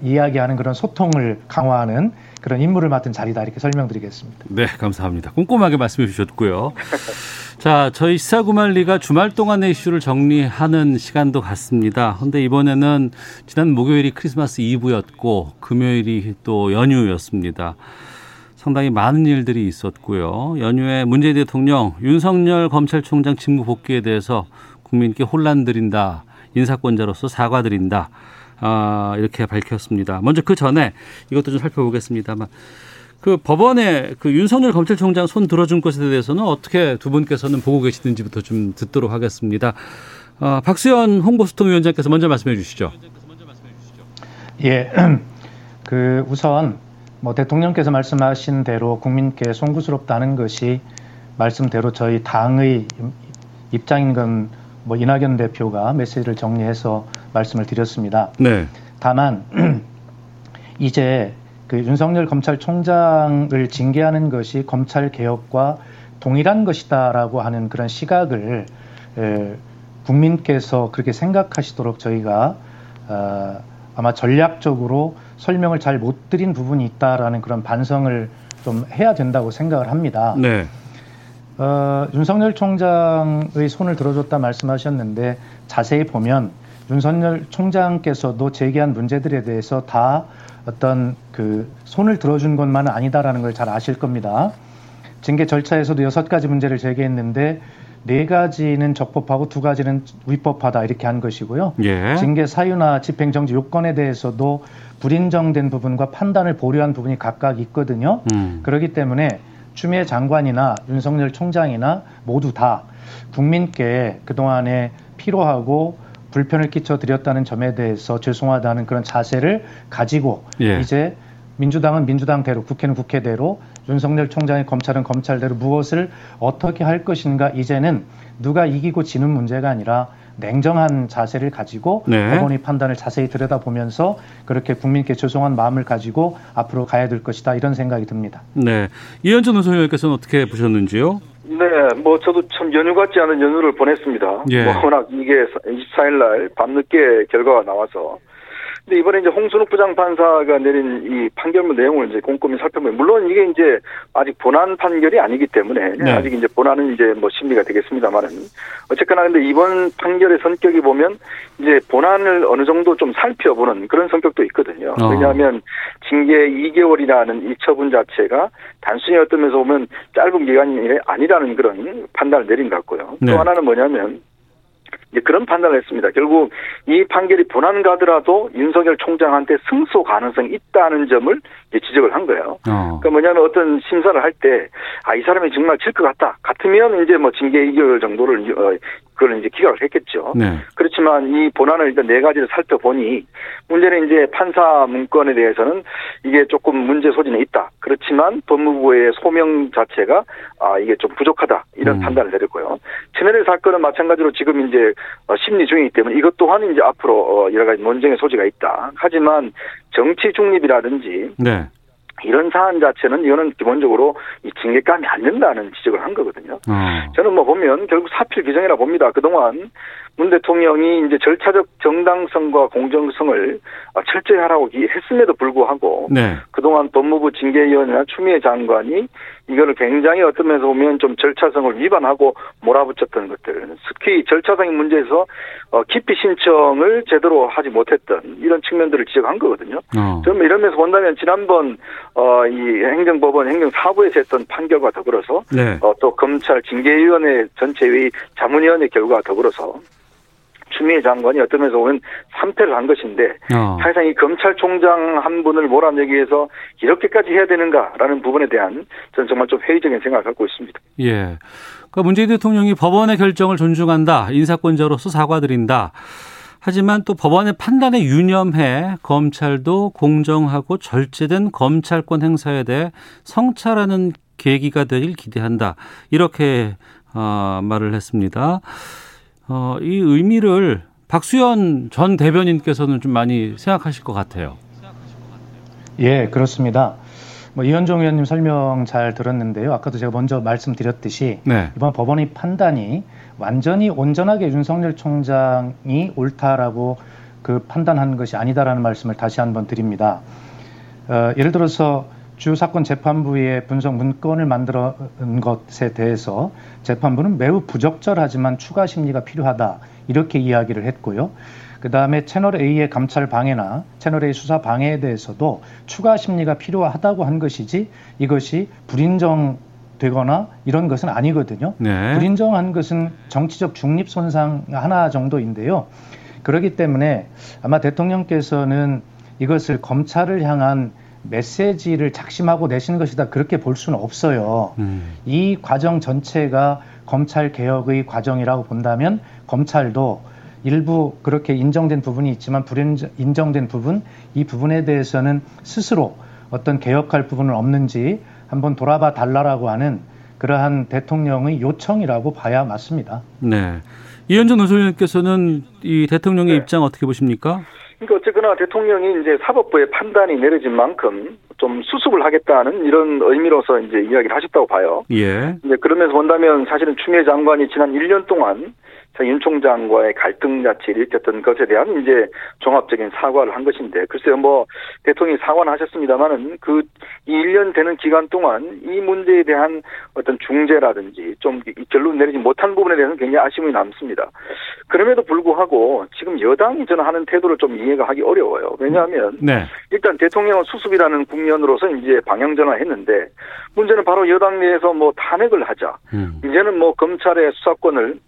이야기하는 그런 소통을 강화하는 그런 임무를 맡은 자리다 이렇게 설명드리겠습니다. 네, 감사합니다. 꼼꼼하게 말씀해 주셨고요. 자, 저희 시사구말리가 주말 동안의 이슈를 정리하는 시간도 같습니다. 근데 이번에는 지난 목요일이 크리스마스 이브였고 금요일이 또 연휴였습니다. 상당히 많은 일들이 있었고요. 연휴에 문재인 대통령 윤석열 검찰총장 직무 복귀에 대해서 국민께 혼란 드린다. 인사권자로서 사과드린다. 아, 이렇게 밝혔습니다. 먼저 그 전에 이것도 좀 살펴보겠습니다만 그 법원에 그 윤석열 검찰총장 손 들어준 것에 대해서는 어떻게 두 분께서는 보고 계시는지부터 좀 듣도록 하겠습니다. 어, 박수현 홍보수통위원장께서 먼저 말씀해 주시죠. 예, 그 우선 뭐 대통령께서 말씀하신 대로 국민께 송구스럽다는 것이 말씀대로 저희 당의 입장인 건 뭐 이낙연 대표가 메시지를 정리해서 말씀을 드렸습니다. 네. 다만 이제 그 윤석열 검찰총장을 징계하는 것이 검찰 개혁과 동일한 것이다라고 하는 그런 시각을 에, 국민께서 그렇게 생각하시도록 저희가 어, 아마 전략적으로 설명을 잘 못 드린 부분이 있다라는 그런 반성을 좀 해야 된다고 생각을 합니다. 네. 어, 윤석열 총장의 손을 들어줬다 말씀하셨는데 자세히 보면 윤석열 총장께서도 제기한 문제들에 대해서 다 어떤 그 손을 들어준 것만은 아니다라는 걸 잘 아실 겁니다. 징계 절차에서도 여섯 가지 문제를 제기했는데 네 가지는 적법하고 두 가지는 위법하다 이렇게 한 것이고요. 예. 징계 사유나 집행정지 요건에 대해서도 불인정된 부분과 판단을 보류한 부분이 각각 있거든요. 음. 그렇기 때문에 추미애 장관이나 윤석열 총장이나 모두 다 국민께 그동안에 피로하고 불편을 끼쳐드렸다는 점에 대해서 죄송하다는 그런 자세를 가지고 예. 이제 민주당은 민주당대로 국회는 국회대로 윤석열 총장의 검찰은 검찰대로 무엇을 어떻게 할 것인가 이제는 누가 이기고 지는 문제가 아니라 냉정한 자세를 가지고 네. 법원의 판단을 자세히 들여다보면서 그렇게 국민께 죄송한 마음을 가지고 앞으로 가야 될 것이다 이런 생각이 듭니다. 네. 이현준 의원님께서는 어떻게 보셨는지요? 네, 뭐 저도 참 연휴 같지 않은 연휴를 보냈습니다. 예. 뭐 워낙 이게 24일 날 밤늦게 결과가 나와서. 근데 이번에 이제 홍순욱 부장판사가 내린 이 판결문 내용을 이제 꼼꼼히 살펴보면 물론 이게 이제 아직 본안 판결이 아니기 때문에 네. 아직 이제 본안은 이제 뭐 심리가 되겠습니다만은 어쨌거나 근데 이번 판결의 성격이 보면 이제 본안을 어느 정도 좀 살펴보는 그런 성격도 있거든요. 어. 왜냐하면 징계 2개월이라는 이 처분 자체가 단순히 어떤 면에서 보면 짧은 기간이 아니라는 그런 판단을 내린 것 같고요. 네. 또 하나는 뭐냐면 이제 그런 판단을 했습니다. 결국 이 판결이 본안 가더라도 윤석열 총장한테 승소 가능성이 있다는 점을 지적을 한 거예요. 어. 그러니까 뭐냐면 어떤 심사를 할 때, 아, 이 사람이 정말 질 것 같다. 같으면 이제 뭐 징계 2개월 정도를, 어, 그걸 이제 기각을 했겠죠. 네. 그렇지만 이 본안을 일단 네 가지를 살펴보니 문제는 이제 판사 문건에 대해서는 이게 조금 문제 소지는 있다. 그렇지만 법무부의 소명 자체가 아 이게 좀 부족하다 이런 음. 판단을 내렸고요. 최면의 사건은 마찬가지로 지금 이제 어, 심리 중이기 때문에 이것 또한 이제 앞으로 어, 여러 가지 논쟁의 소지가 있다. 하지만 정치 중립이라든지 네. 이런 사안 자체는 이거는 기본적으로 이 징계감이 안 된다는 지적을 한 거거든요. 어. 저는 뭐 보면 결국 사필 규정이라 봅니다. 그동안 문 대통령이 이제 절차적 정당성과 공정성을 어, 철저히 하라고 기- 했음에도 불구하고 네. 그동안 법무부 징계위원회나 추미애 장관이 이거를 굉장히 어떤 면에서 보면 좀 절차성을 위반하고 몰아붙였던 것들, 특히 절차적인 문제에서 어, 기피 신청을 제대로 하지 못했던 이런 측면들을 지적한 거거든요. 어. 저는 이러면서 본다면 지난번 어, 이 행정법원 행정사부에서 했던 판결과 더불어서 네. 어, 또 검찰 징계위원회 전체의 자문위원회 결과와 더불어서 추미애 장관이 어떤 면에서 보면 삼패를 한 것인데 어. 사실상 이 검찰총장 한 분을 몰아내기 위해서 이렇게까지 해야 되는가라는 부분에 대한 저는 정말 좀 회의적인 생각을 갖고 있습니다. 예. 그러니까 문재인 대통령이 법원의 결정을 존중한다. 인사권자로서 사과드린다. 하지만 또 법원의 판단에 유념해 검찰도 공정하고 절제된 검찰권 행사에 대해 성찰하는 계기가 되길 기대한다. 이렇게 어, 말을 했습니다. 어, 이 의미를 박수현 전 대변인께서는 좀 많이 생각하실 것 같아요. 예, 그렇습니다. 뭐 이현종 의원님 설명 잘 들었는데요. 아까도 제가 먼저 말씀드렸듯이 네. 이번 법원의 판단이 완전히 온전하게 윤석열 총장이 옳다라고 그 판단한 것이 아니다라는 말씀을 다시 한번 드립니다. 어, 예를 들어서 주 사건 재판부의 분석 문건을 만들어 것에 대해서 재판부는 매우 부적절하지만 추가 심리가 필요하다 이렇게 이야기를 했고요. 그 다음에 채널 A의 감찰 방해나 채널 A 수사 방해에 대해서도 추가 심리가 필요하다고 한 것이지 이것이 불인정 되거나 이런 것은 아니거든요. 네. 불인정한 것은 정치적 중립 손상 하나 정도인데요. 그렇기 때문에 아마 대통령께서는 이것을 검찰을 향한 메시지를 작심하고 내신 것이다 그렇게 볼 수는 없어요. 음. 이 과정 전체가 검찰 개혁의 과정이라고 본다면 검찰도 일부 그렇게 인정된 부분이 있지만 불인정된 부분 이 부분에 대해서는 스스로 어떤 개혁할 부분은 없는지 한번 돌아봐 달라라고 하는 그러한 대통령의 요청이라고 봐야 맞습니다. 네. 이현정 노조위원께서는 이 대통령의 네. 입장 어떻게 보십니까? 그러니까 어쨌거나 대통령이 이제 사법부의 판단이 내려진 만큼 좀 수습을 하겠다는 이런 의미로서 이제 이야기를 하셨다고 봐요. 예. 이제 그러면서 본다면 사실은 추미애 장관이 지난 1년 동안 윤 총장과의 갈등 자체를 일으켰던 것에 대한 이제 종합적인 사과를 한 것인데 글쎄요 뭐 대통령이 사과는 하셨습니다만은 그이 1년 되는 기간 동안 이 문제에 대한 어떤 중재라든지 좀 결론 내리지 못한 부분에 대해서는 굉장히 아쉬움이 남습니다. 그럼에도 불구하고 지금 여당이 저는 하는 태도를 좀 이해가 하기 어려워요. 왜냐하면 네. 일단 대통령은 수습이라는 국면으로서 이제 방향 전환했는데 문제는 바로 여당 내에서 뭐 탄핵을 하자. 음. 이제는 뭐 검찰의 수사권을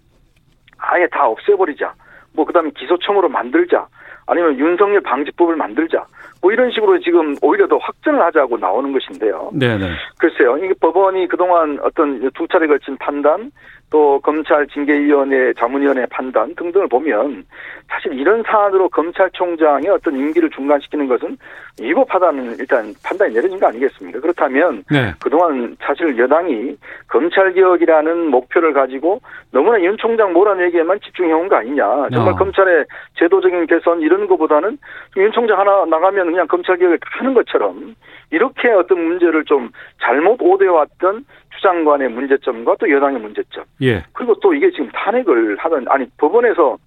아예 다 없애버리자. 뭐 그다음에 기소청으로 만들자. 아니면 윤석열 방지법을 만들자. 뭐 이런 식으로 지금 오히려 더 확전을 하자고 나오는 것인데요. 네네. 글쎄요. 이게 법원이 그동안 어떤 두 차례 걸친 판단, 또 검찰 징계위원회 자문위원회 판단 등등을 보면 사실 이런 사안으로 검찰총장의 어떤 임기를 중단시키는 것은 위법하다는 일단 판단이 내려진 거 아니겠습니까? 그렇다면 네. 그동안 사실 여당이 검찰개혁이라는 목표를 가지고 너무나 윤 총장 몰아내기에만 집중해온 거 아니냐. 정말 어. 검찰의 제도적인 개선 이런 거보다는 윤 총장 하나 나가면 그냥 검찰개혁을 다 하는 것처럼 이렇게 어떤 문제를 좀 잘못 오대왔던 추장관의 문제점과 또 여당의 문제점. 예. 그리고 또 이게 지금 탄핵을 하던 아니 법원에서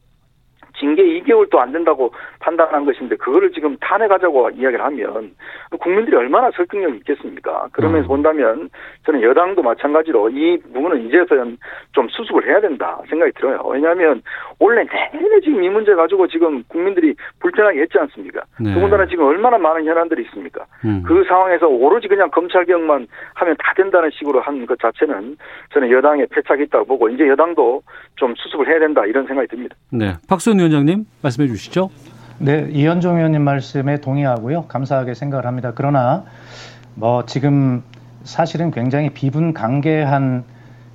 징계 2개월도 안 된다고 판단한 것인데 그거를 지금 탄핵하자고 이야기를 하면 국민들이 얼마나 설득력이 있겠습니까? 그러면서 음. 본다면 저는 여당도 마찬가지로 이 부분은 이제서야 좀 수습을 해야 된다 생각이 들어요. 왜냐하면 원래 내내 지금 이 문제 가지고 지금 국민들이 불편하게 했지 않습니까? 네. 더군다나 지금 얼마나 많은 현안들이 있습니까? 음. 그 상황에서 오로지 그냥 검찰개혁만 하면 다 된다는 식으로 한 것 자체는 저는 여당의 패착이 있다고 보고 이제 여당도 좀 수습을 해야 된다 이런 생각이 듭니다. 네. 박수현 위원장님 말씀해 주시죠. 네, 이현종 의원님 말씀에 동의하고요. 감사하게 생각을 합니다. 그러나 뭐 지금 사실은 굉장히 비분강개한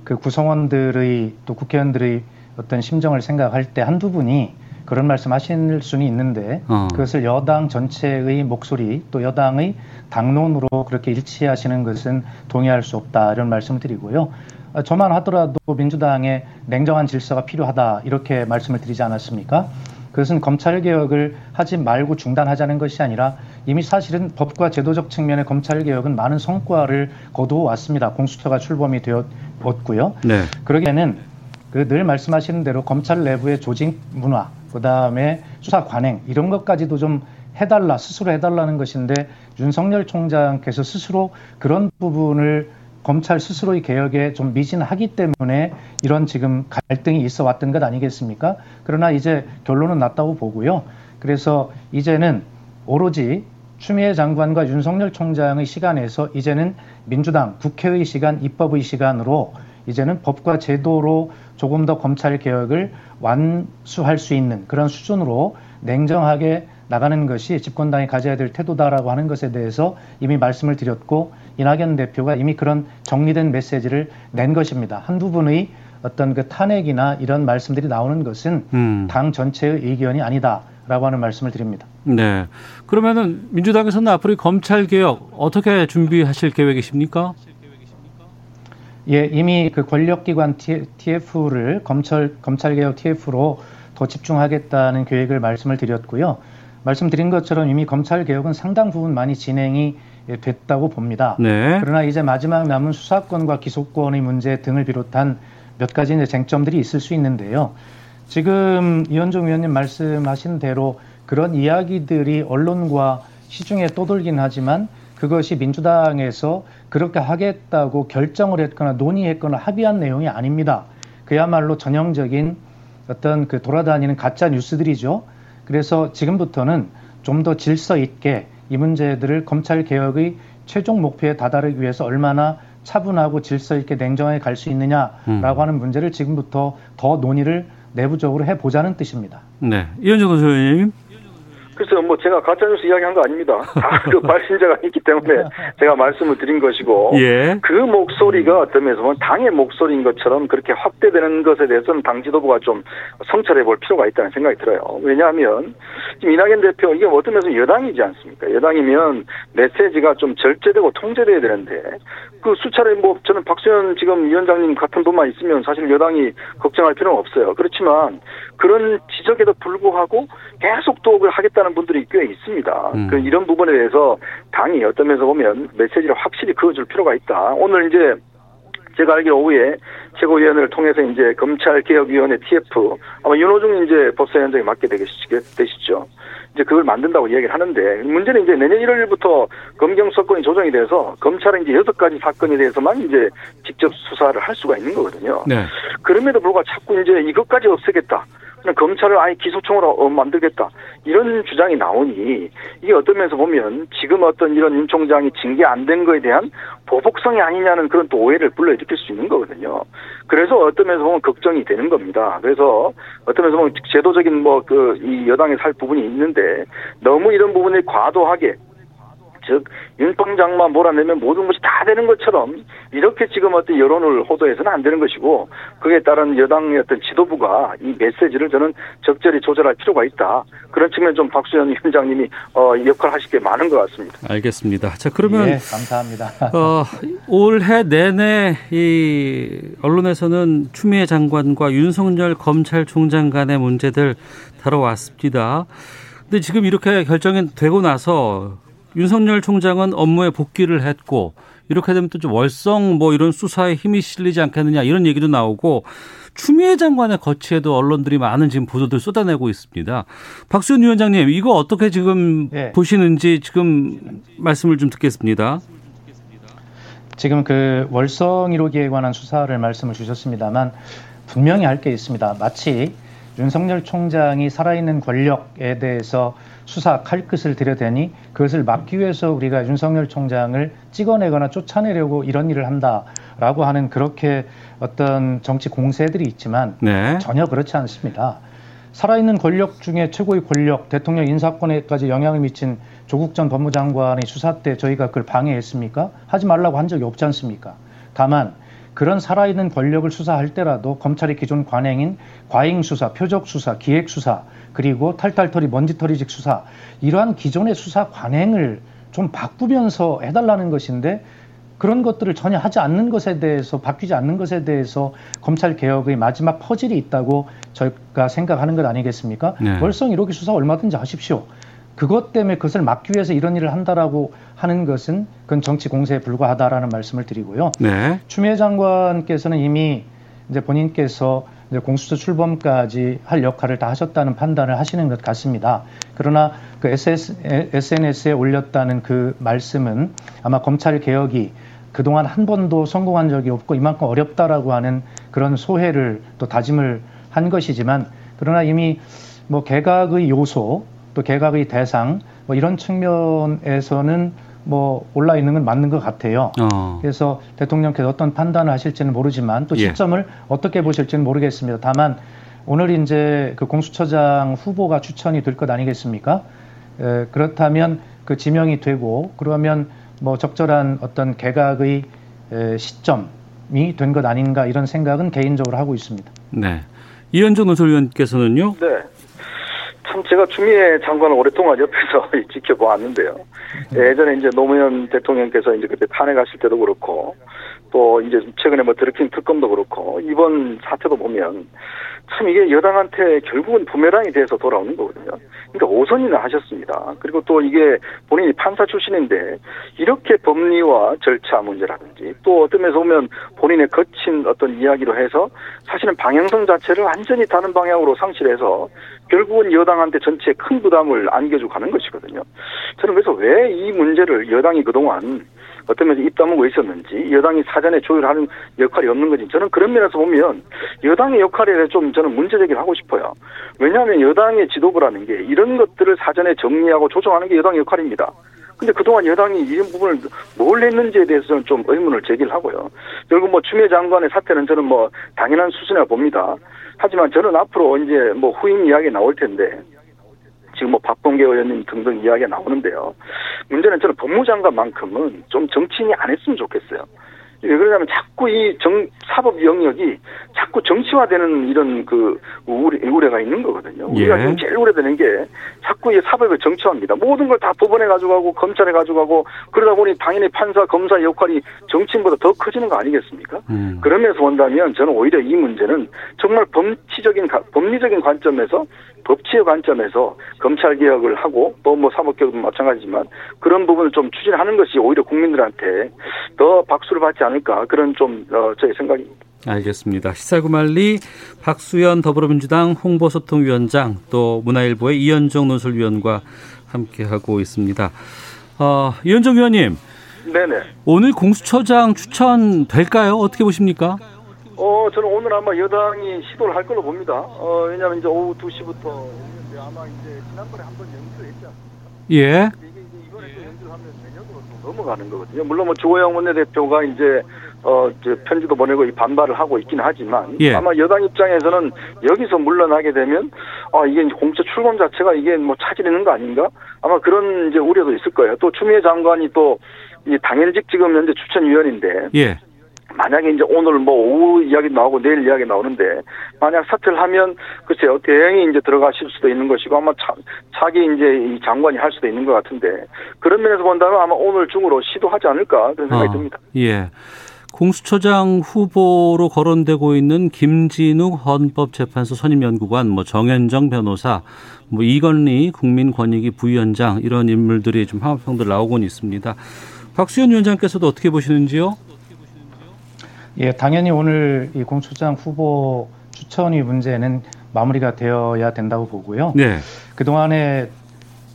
그 구성원들의 또 국회의원들의 어떤 심정을 생각할 때 한두 분이 그런 말씀 하실 수는 있는데 어. 그것을 여당 전체의 목소리 또 여당의 당론으로 그렇게 일치하시는 것은 동의할 수 없다 이런 말씀을 드리고요. 어, 저만 하더라도 민주당의 냉정한 질서가 필요하다 이렇게 말씀을 드리지 않았습니까? 그것은 검찰 개혁을 하지 말고 중단하자는 것이 아니라 이미 사실은 법과 제도적 측면의 검찰 개혁은 많은 성과를 거두어 왔습니다. 공수처가 출범이 되었고요. 네. 그러기에는 그 늘 말씀하시는 대로 검찰 내부의 조직 문화, 그 다음에 수사 관행 이런 것까지도 좀 해달라 스스로 해달라는 것인데 윤석열 총장께서 스스로 그런 부분을 검찰 스스로의 개혁에 좀 미진하기 때문에 이런 지금 갈등이 있어 왔던 것 아니겠습니까? 그러나 이제 결론은 났다고 보고요. 그래서 이제는 오로지 추미애 장관과 윤석열 총장의 시간에서 이제는 민주당 국회의 시간, 입법의 시간으로 이제는 법과 제도로 조금 더 검찰 개혁을 완수할 수 있는 그런 수준으로 냉정하게 나가는 것이 집권당이 가져야 될 태도다라고 하는 것에 대해서 이미 말씀을 드렸고 이낙연 대표가 이미 그런 정리된 메시지를 낸 것입니다. 한두 분의 어떤 그 탄핵이나 이런 말씀들이 나오는 것은 음. 당 전체의 의견이 아니다라고 하는 말씀을 드립니다. 네. 그러면은 민주당에서는 앞으로 이 검찰 개혁 어떻게 준비하실 계획이십니까? 예, 이미 그 권력기관 TF를 검찰 검찰 개혁 TF로 더 집중하겠다는 계획을 말씀을 드렸고요. 말씀드린 것처럼 이미 검찰 개혁은 상당 부분 많이 진행이 됐다고 봅니다. 네. 그러나 이제 마지막 남은 수사권과 기소권의 문제 등을 비롯한 몇 가지 이제 쟁점들이 있을 수 있는데요. 지금 이현종 위원님 말씀하신 대로 그런 이야기들이 언론과 시중에 떠돌긴 하지만 그것이 민주당에서 그렇게 하겠다고 결정을 했거나 논의했거나 합의한 내용이 아닙니다. 그야말로 전형적인 어떤 그 돌아다니는 가짜 뉴스들이죠. 그래서 지금부터는 좀 더 질서 있게 이 문제들을 검찰 개혁의 최종 목표에 다다르기 위해서 얼마나 차분하고 질서 있게 냉정하게 갈 수 있느냐라고 음. 하는 문제를 지금부터 더 논의를 내부적으로 해보자는 뜻입니다. 네. 이현정 의원님. 글쎄요, 뭐 제가 가짜뉴스 이야기한 거 아닙니다. 다 그 발신자가 있기 때문에 제가 말씀을 드린 것이고 예. 그 목소리가 어떤 면에서 보면 당의 목소리인 것처럼 그렇게 확대되는 것에 대해서는 당 지도부가 좀 성찰해 볼 필요가 있다는 생각이 들어요. 왜냐하면 지금 이낙연 대표 이게 어떤 면에서 여당이지 않습니까? 여당이면 메시지가 좀 절제되고 통제돼야 되는데 그 수차례 뭐 저는 박수현 지금 위원장님 같은 분만 있으면 사실 여당이 걱정할 필요는 없어요. 그렇지만 그런 지적에도 불구하고 계속 또 하겠다는 분들이 꽤 있습니다. 음. 그 이런 부분에 대해서 당이 어떤 면에서 보면 메시지를 확실히 그어줄 필요가 있다. 오늘 이제 제가 알기로 오후에 최고위원회를 통해서 이제 검찰개혁위원회 TF 아마 윤호중 이제 법사위원장이 맡게 되시죠. 이제 그걸 만든다고 이야기를 하는데 문제는 이제 내년 1월부터 검경 수사권이 조정이 돼서 검찰은 이제 여섯 가지 사건에 대해서만 이제 직접 수사를 할 수가 있는 거거든요. 네. 그럼에도 불구하고 자꾸 이제 이것까지 없애겠다. 검찰을 아예 기소총으로 어, 만들겠다. 이런 주장이 나오니 이게 어떤 면에서 보면 지금 어떤 이런 윤 총장이 징계 안 된 거에 대한 보복성이 아니냐는 그런 또 오해를 불러일으킬 수 있는 거거든요. 그래서 어떤 면에서 보면 걱정이 되는 겁니다. 그래서 어떤 면에서 보면 제도적인 뭐 그 이 여당에 살 부분이 있는데 너무 이런 부분이 과도하게 즉, 윤 총장만 몰아내면 모든 것이 다 되는 것처럼 이렇게 지금 어떤 여론을 호도해서는 안 되는 것이고 그에 따른 여당의 어떤 지도부가 이 메시지를 저는 적절히 조절할 필요가 있다. 그런 측면 좀 박수현 위원장님이 어, 역할 하실 게 많은 것 같습니다. 알겠습니다. 자, 그러면 예, 감사합니다. 어, 올해 내내 이 언론에서는 추미애 장관과 윤석열 검찰총장 간의 문제들 다뤄왔습니다. 근데 지금 이렇게 결정이 되고 나서 윤석열 총장은 업무에 복귀를 했고 이렇게 되면 또 좀 월성 뭐 이런 수사에 힘이 실리지 않겠느냐 이런 얘기도 나오고 추미애 장관의 거취에도 언론들이 많은 지금 보도들 쏟아내고 있습니다. 박수현 위원장님 이거 어떻게 지금 예. 보시는지 지금 말씀을 좀 듣겠습니다. 지금 그 월성 1호기에 관한 수사를 말씀을 주셨습니다만 분명히 할 게 있습니다. 마치 윤석열 총장이 살아있는 권력에 대해서 수사 칼끝을 들여대니 그것을 막기 위해서 우리가 윤석열 총장을 찍어내거나 쫓아내려고 이런 일을 한다라고 하는 그렇게 어떤 정치 공세들이 있지만 네. 전혀 그렇지 않습니다. 살아있는 권력 중에 최고의 권력, 대통령 인사권에까지 영향을 미친 조국 전 법무장관의 수사 때 저희가 그걸 방해했습니까? 하지 말라고 한 적이 없지 않습니까? 다만 그런 살아있는 권력을 수사할 때라도 검찰의 기존 관행인 과잉 수사, 표적 수사, 기획 수사, 그리고 탈탈털이 먼지털이직 수사 이러한 기존의 수사 관행을 좀 바꾸면서 해달라는 것인데 그런 것들을 전혀 하지 않는 것에 대해서 바뀌지 않는 것에 대해서 검찰 개혁의 마지막 퍼즐이 있다고 저희가 생각하는 것 아니겠습니까? 네. 월성 1호기 수사 얼마든지 하십시오. 그것 때문에 그것을 막기 위해서 이런 일을 한다라고 하는 것은 그건 정치 공세에 불과하다라는 말씀을 드리고요. 네. 추미애 장관께서는 이미 이제 본인께서 이제 공수처 출범까지 할 역할을 다 하셨다는 판단을 하시는 것 같습니다. 그러나 그 SS, SNS에 올렸다는 그 말씀은 아마 검찰 개혁이 그동안 한 번도 성공한 적이 없고 이만큼 어렵다라고 하는 그런 소회를 또 다짐을 한 것이지만 그러나 이미 뭐 개각의 요소 또 개각의 대상 뭐 이런 측면에서는 뭐 올라 있는 건 맞는 것 같아요. 어. 그래서 대통령께서 어떤 판단을 하실지는 모르지만 또 예. 시점을 어떻게 보실지는 모르겠습니다. 다만 오늘 이제 그 공수처장 후보가 추천이 될 것 아니겠습니까? 에, 그렇다면 그 지명이 되고 그러면 뭐 적절한 어떤 개각의 에, 시점이 된 것 아닌가 이런 생각은 개인적으로 하고 있습니다. 네. 이현정 논설위원께서는요. 네. 참 제가 추미애 장관을 오랫동안 옆에서 지켜보았는데요. 예전에 이제 노무현 대통령께서 이제 그때 탄핵하실 때도 그렇고 또 이제 최근에 뭐 드루킹 특검도 그렇고 이번 사태도 보면 참 이게 여당한테 결국은 부메랑이 돼서 돌아오는 거거든요. 그러니까 오선이나 하셨습니다. 그리고 또 이게 본인이 판사 출신인데 이렇게 법리와 절차 문제라든지 또 어떤 면에서 보면 본인의 거친 어떤 이야기로 해서 사실은 방향성 자체를 완전히 다른 방향으로 상실해서 결국은 여당한테 전체에 큰 부담을 안겨주고 가는 것이거든요. 저는 그래서 왜 이 문제를 여당이 그동안 어떤 면에서 입 다물고 있었는지 여당이 사전에 조율하는 역할이 없는 건지 저는 그런 면에서 보면 여당의 역할에 대해 좀 저는 문제 제기를 하고 싶어요. 왜냐하면 여당의 지도부라는 게 이런 것들을 사전에 정리하고 조정하는 게 여당의 역할입니다. 근데 그동안 여당이 이런 부분을 뭘 했는지에 대해서는 좀 의문을 제기를 하고요. 결국 뭐 추미애 장관의 사태는 저는 뭐 당연한 수준이라 봅니다. 하지만 저는 앞으로 이제 뭐 후임 이야기 나올 텐데 지금 뭐 박봉계 의원님 등등 이야기가 나오는데요. 문제는 저는 법무장관만큼은 좀 정치인이 안 했으면 좋겠어요. 왜 그러냐면 자꾸 이 정, 사법 영역이 자꾸 정치화되는 이런 그 우려, 우려가 있는 거거든요. 우리가 예. 지금 제일 우려되는 게 자꾸 이 사법을 정치화합니다. 모든 걸 다 법원에 가져가고 검찰에 가져가고 그러다 보니 당연히 판사, 검사 역할이 정치인보다 더 커지는 거 아니겠습니까? 음. 그러면서 본다면 저는 오히려 이 문제는 정말 법치적인 가- 법리적인 관점에서 법치의 관점에서 검찰 개혁을 하고 또 뭐 사법 개혁도 마찬가지지만 그런 부분을 좀 추진하는 것이 오히려 국민들한테 더 박수를 받지 않을까 그런 좀 어, 저의 생각입니다. 알겠습니다. 시사구말리 박수현 더불어민주당 홍보소통위원장 또 문화일보의 이현정 논술위원과 함께하고 있습니다. 어, 이현정 위원님 네네. 오늘 공수처장 추천 될까요? 어떻게 보십니까? 어 저는 오늘 아마 여당이 시도를 할 걸로 봅니다. 어 왜냐하면 이제 오후 2시부터 아마 이제 지난번에 한 번 연주했지 않습니까? 예. 넘어가는 거거든요. 물론 뭐 주호영 원내대표가 이제 어 이제 편지도 보내고 이 반발을 하고 있긴 하지만 예. 아마 여당 입장에서는 여기서 물러나게 되면 아 이게 이제 공처 출범 자체가 이게 뭐 차질되는 거 아닌가? 아마 그런 이제 우려도 있을 거예요. 또 추미애 장관이 또 이 당연직 지금 현재 추천위원인데 예. 만약에 이제 오늘 뭐 오후 이야기 나오고 내일 이야기 나오는데 만약 사퇴를 하면 글쎄요 대행이 이제 들어가실 수도 있는 것이고 아마 차, 차기 이제 이 장관이 할 수도 있는 것 같은데 그런 면에서 본다면 아마 오늘 중으로 시도하지 않을까 그런 생각이 어, 듭니다. 예. 공수처장 후보로 거론되고 있는 김진욱 헌법재판소 선임연구관, 뭐 정현정 변호사, 뭐 이건리 국민권익위 부위원장 이런 인물들이 좀 화합평들 나오곤 있습니다. 박수현 위원장께서도 어떻게 보시는지요? 예, 당연히 오늘 이 공수처장 후보 추천위 문제는 마무리가 되어야 된다고 보고요. 네. 그동안에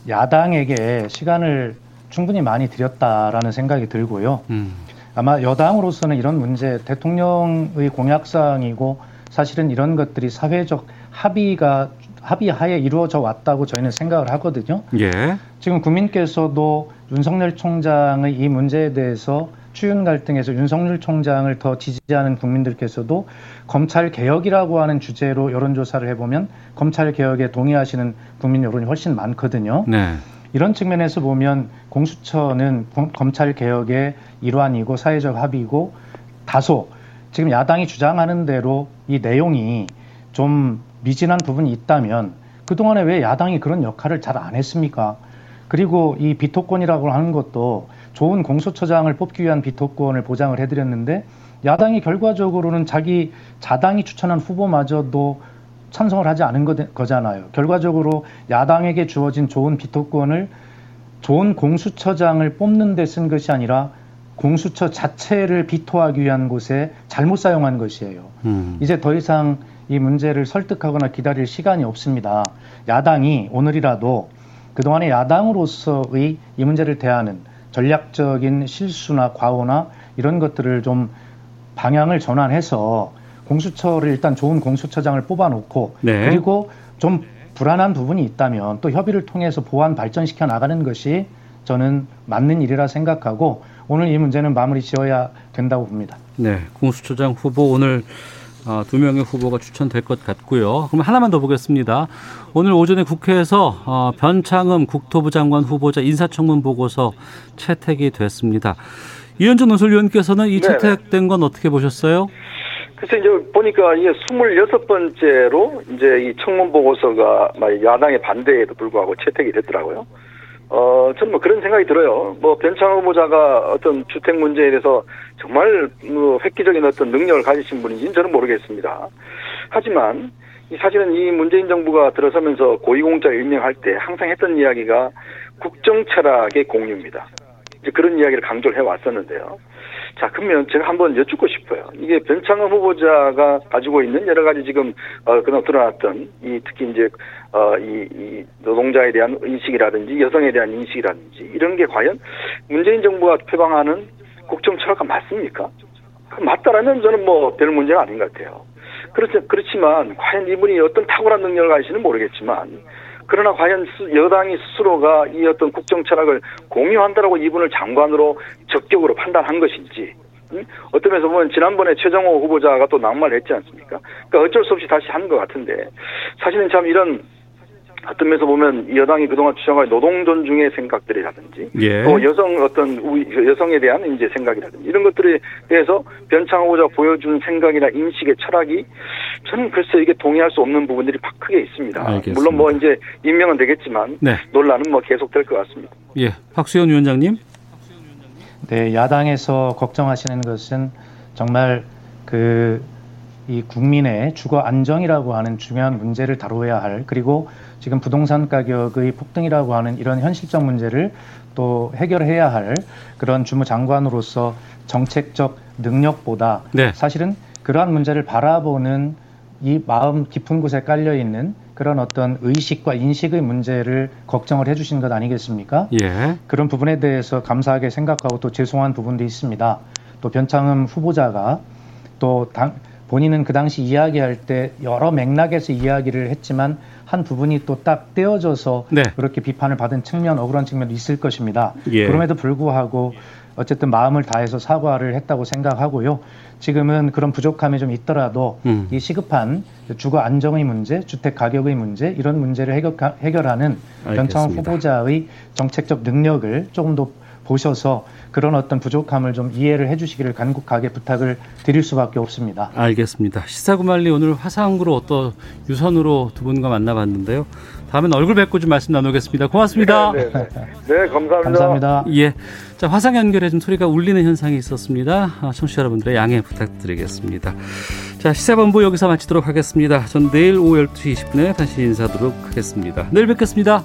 야당에게 시간을 충분히 많이 드렸다라는 생각이 들고요. 음. 아마 여당으로서는 이런 문제 대통령의 공약사항이고 사실은 이런 것들이 사회적 합의가 합의하에 이루어져 왔다고 저희는 생각을 하거든요. 예. 지금 국민께서도 윤석열 총장의 이 문제에 대해서 추윤 갈등에서 윤석열 총장을 더 지지하는 국민들께서도 검찰 개혁이라고 하는 주제로 여론조사를 해보면 검찰 개혁에 동의하시는 국민 여론이 훨씬 많거든요. 네. 이런 측면에서 보면 공수처는 검- 검찰 개혁의 일환이고 사회적 합의고 다소 지금 야당이 주장하는 대로 이 내용이 좀 미진한 부분이 있다면 그동안에 왜 야당이 그런 역할을 잘 안 했습니까? 그리고 이 비토권이라고 하는 것도 좋은 공수처장을 뽑기 위한 비토권을 보장을 해드렸는데 야당이 결과적으로는 자기 자당이 추천한 후보마저도 찬성을 하지 않은 거- 거잖아요. 결과적으로 야당에게 주어진 좋은 비토권을 좋은 공수처장을 뽑는 데 쓴 것이 아니라 공수처 자체를 비토하기 위한 곳에 잘못 사용한 것이에요. 음. 이제 더 이상 이 문제를 설득하거나 기다릴 시간이 없습니다. 야당이 오늘이라도 그동안의 야당으로서의 이 문제를 대하는 전략적인 실수나 과오나 이런 것들을 좀 방향을 전환해서 공수처를 일단 좋은 공수처장을 뽑아놓고 네. 그리고 좀 불안한 부분이 있다면 또 협의를 통해서 보완 발전시켜 나가는 것이 저는 맞는 일이라 생각하고 오늘 이 문제는 마무리 지어야 된다고 봅니다. 네. 공수처장 후보 오늘 어, 두 명의 후보가 추천될 것 같고요. 그럼 하나만 더 보겠습니다. 오늘 오전에 국회에서 어, 변창흠 국토부 장관 후보자 인사청문 보고서 채택이 됐습니다. 이현정 논설위원께서는 이 네네. 채택된 건 어떻게 보셨어요? 그래서 이제 보니까 이게 26번째로 이제 이 청문 보고서가 막 야당의 반대에도 불구하고 채택이 됐더라고요. 어, 저는 뭐 그런 생각이 들어요. 뭐 변창 후보자가 어떤 주택 문제에 대해서 정말 뭐 획기적인 어떤 능력을 가지신 분인지는 저는 모르겠습니다. 하지만 이 사실은 이 문재인 정부가 들어서면서 고위공자 임명할 때 항상 했던 이야기가 국정 철학의 공유입니다. 이제 그런 이야기를 강조를 해 왔었는데요. 자, 그러면 제가 한번 여쭙고 싶어요. 이게 변창흠 후보자가 가지고 있는 여러 가지 지금 어 그동 드러났던 이 특히 이제 어 이 이 노동자에 대한 인식이라든지 여성에 대한 인식이라든지 이런 게 과연 문재인 정부가 표방하는 국정 철학과 맞습니까? 그 맞다라면 저는 뭐 별 문제가 아닌 것 같아요. 그렇지 그렇지만 과연 이분이 어떤 탁월한 능력을 가지시는 모르겠지만 그러나 과연 스- 여당이 스스로가 이 어떤 국정 철학을 공유한다라고 이분을 장관으로 적격으로 판단한 것인지 응? 어떤 면에서 보면 지난번에 최정호 후보자가 또 낙마를 했지 않습니까? 그러니까 어쩔 수 없이 다시 하는 것 같은데 사실은 참 이런 어떤 면에서 보면 여당이 그동안 주장할 노동 존중의 생각들이라든지 예. 또 여성 어떤 우위, 여성에 대한 이제 생각이라든지 이런 것들에 대해서 변창호가 보여준 생각이나 인식의 철학이 저는 글쎄 이게 동의할 수 없는 부분들이 크게 있습니다. 알겠습니다. 물론 뭐 이제 임명은 되겠지만 네. 논란은 뭐 계속될 것 같습니다. 예, 박수현 위원장님. 네, 야당에서 걱정하시는 것은 정말 그 이 국민의 주거 안정이라고 하는 중요한 문제를 다뤄야 할 그리고 지금 부동산 가격의 폭등이라고 하는 이런 현실적 문제를 또 해결해야 할 그런 주무장관으로서 정책적 능력보다 네. 사실은 그러한 문제를 바라보는 이 마음 깊은 곳에 깔려 있는 그런 어떤 의식과 인식의 문제를 걱정을 해주신 것 아니겠습니까? 예. 그런 부분에 대해서 감사하게 생각하고 또 죄송한 부분도 있습니다. 또 변창흠 후보자가 또 당, 본인은 그 당시 이야기할 때 여러 맥락에서 이야기를 했지만 한 부분이 또 딱 떼어져서 네. 그렇게 비판을 받은 측면, 억울한 측면도 있을 것입니다. 예. 그럼에도 불구하고 어쨌든 마음을 다해서 사과를 했다고 생각하고요. 지금은 그런 부족함이 좀 있더라도 음. 이 시급한 주거 안정의 문제, 주택 가격의 문제 이런 문제를 해결, 해결하는 알겠습니다. 후보자의 정책적 능력을 조금 더 보셔서 그런 어떤 부족함을 좀 이해를 해주시기를 간곡하게 부탁을 드릴 수밖에 없습니다. 알겠습니다. 시사구말리 오늘 화상으로 어떤 유선으로 두 분과 만나봤는데요. 다음엔 얼굴 뵙고 좀 말씀 나누겠습니다. 고맙습니다. 네, 네, 네. 네, 감사합니다. 감사합니다. 예. 자, 화상 연결해 좀 소리가 울리는 현상이 있었습니다. 아, 청취자 여러분들의 양해 부탁드리겠습니다. 자, 시사본부 여기서 마치도록 하겠습니다. 전 내일 오후 12시 20분에 다시 인사드리도록 하겠습니다. 내일 뵙겠습니다.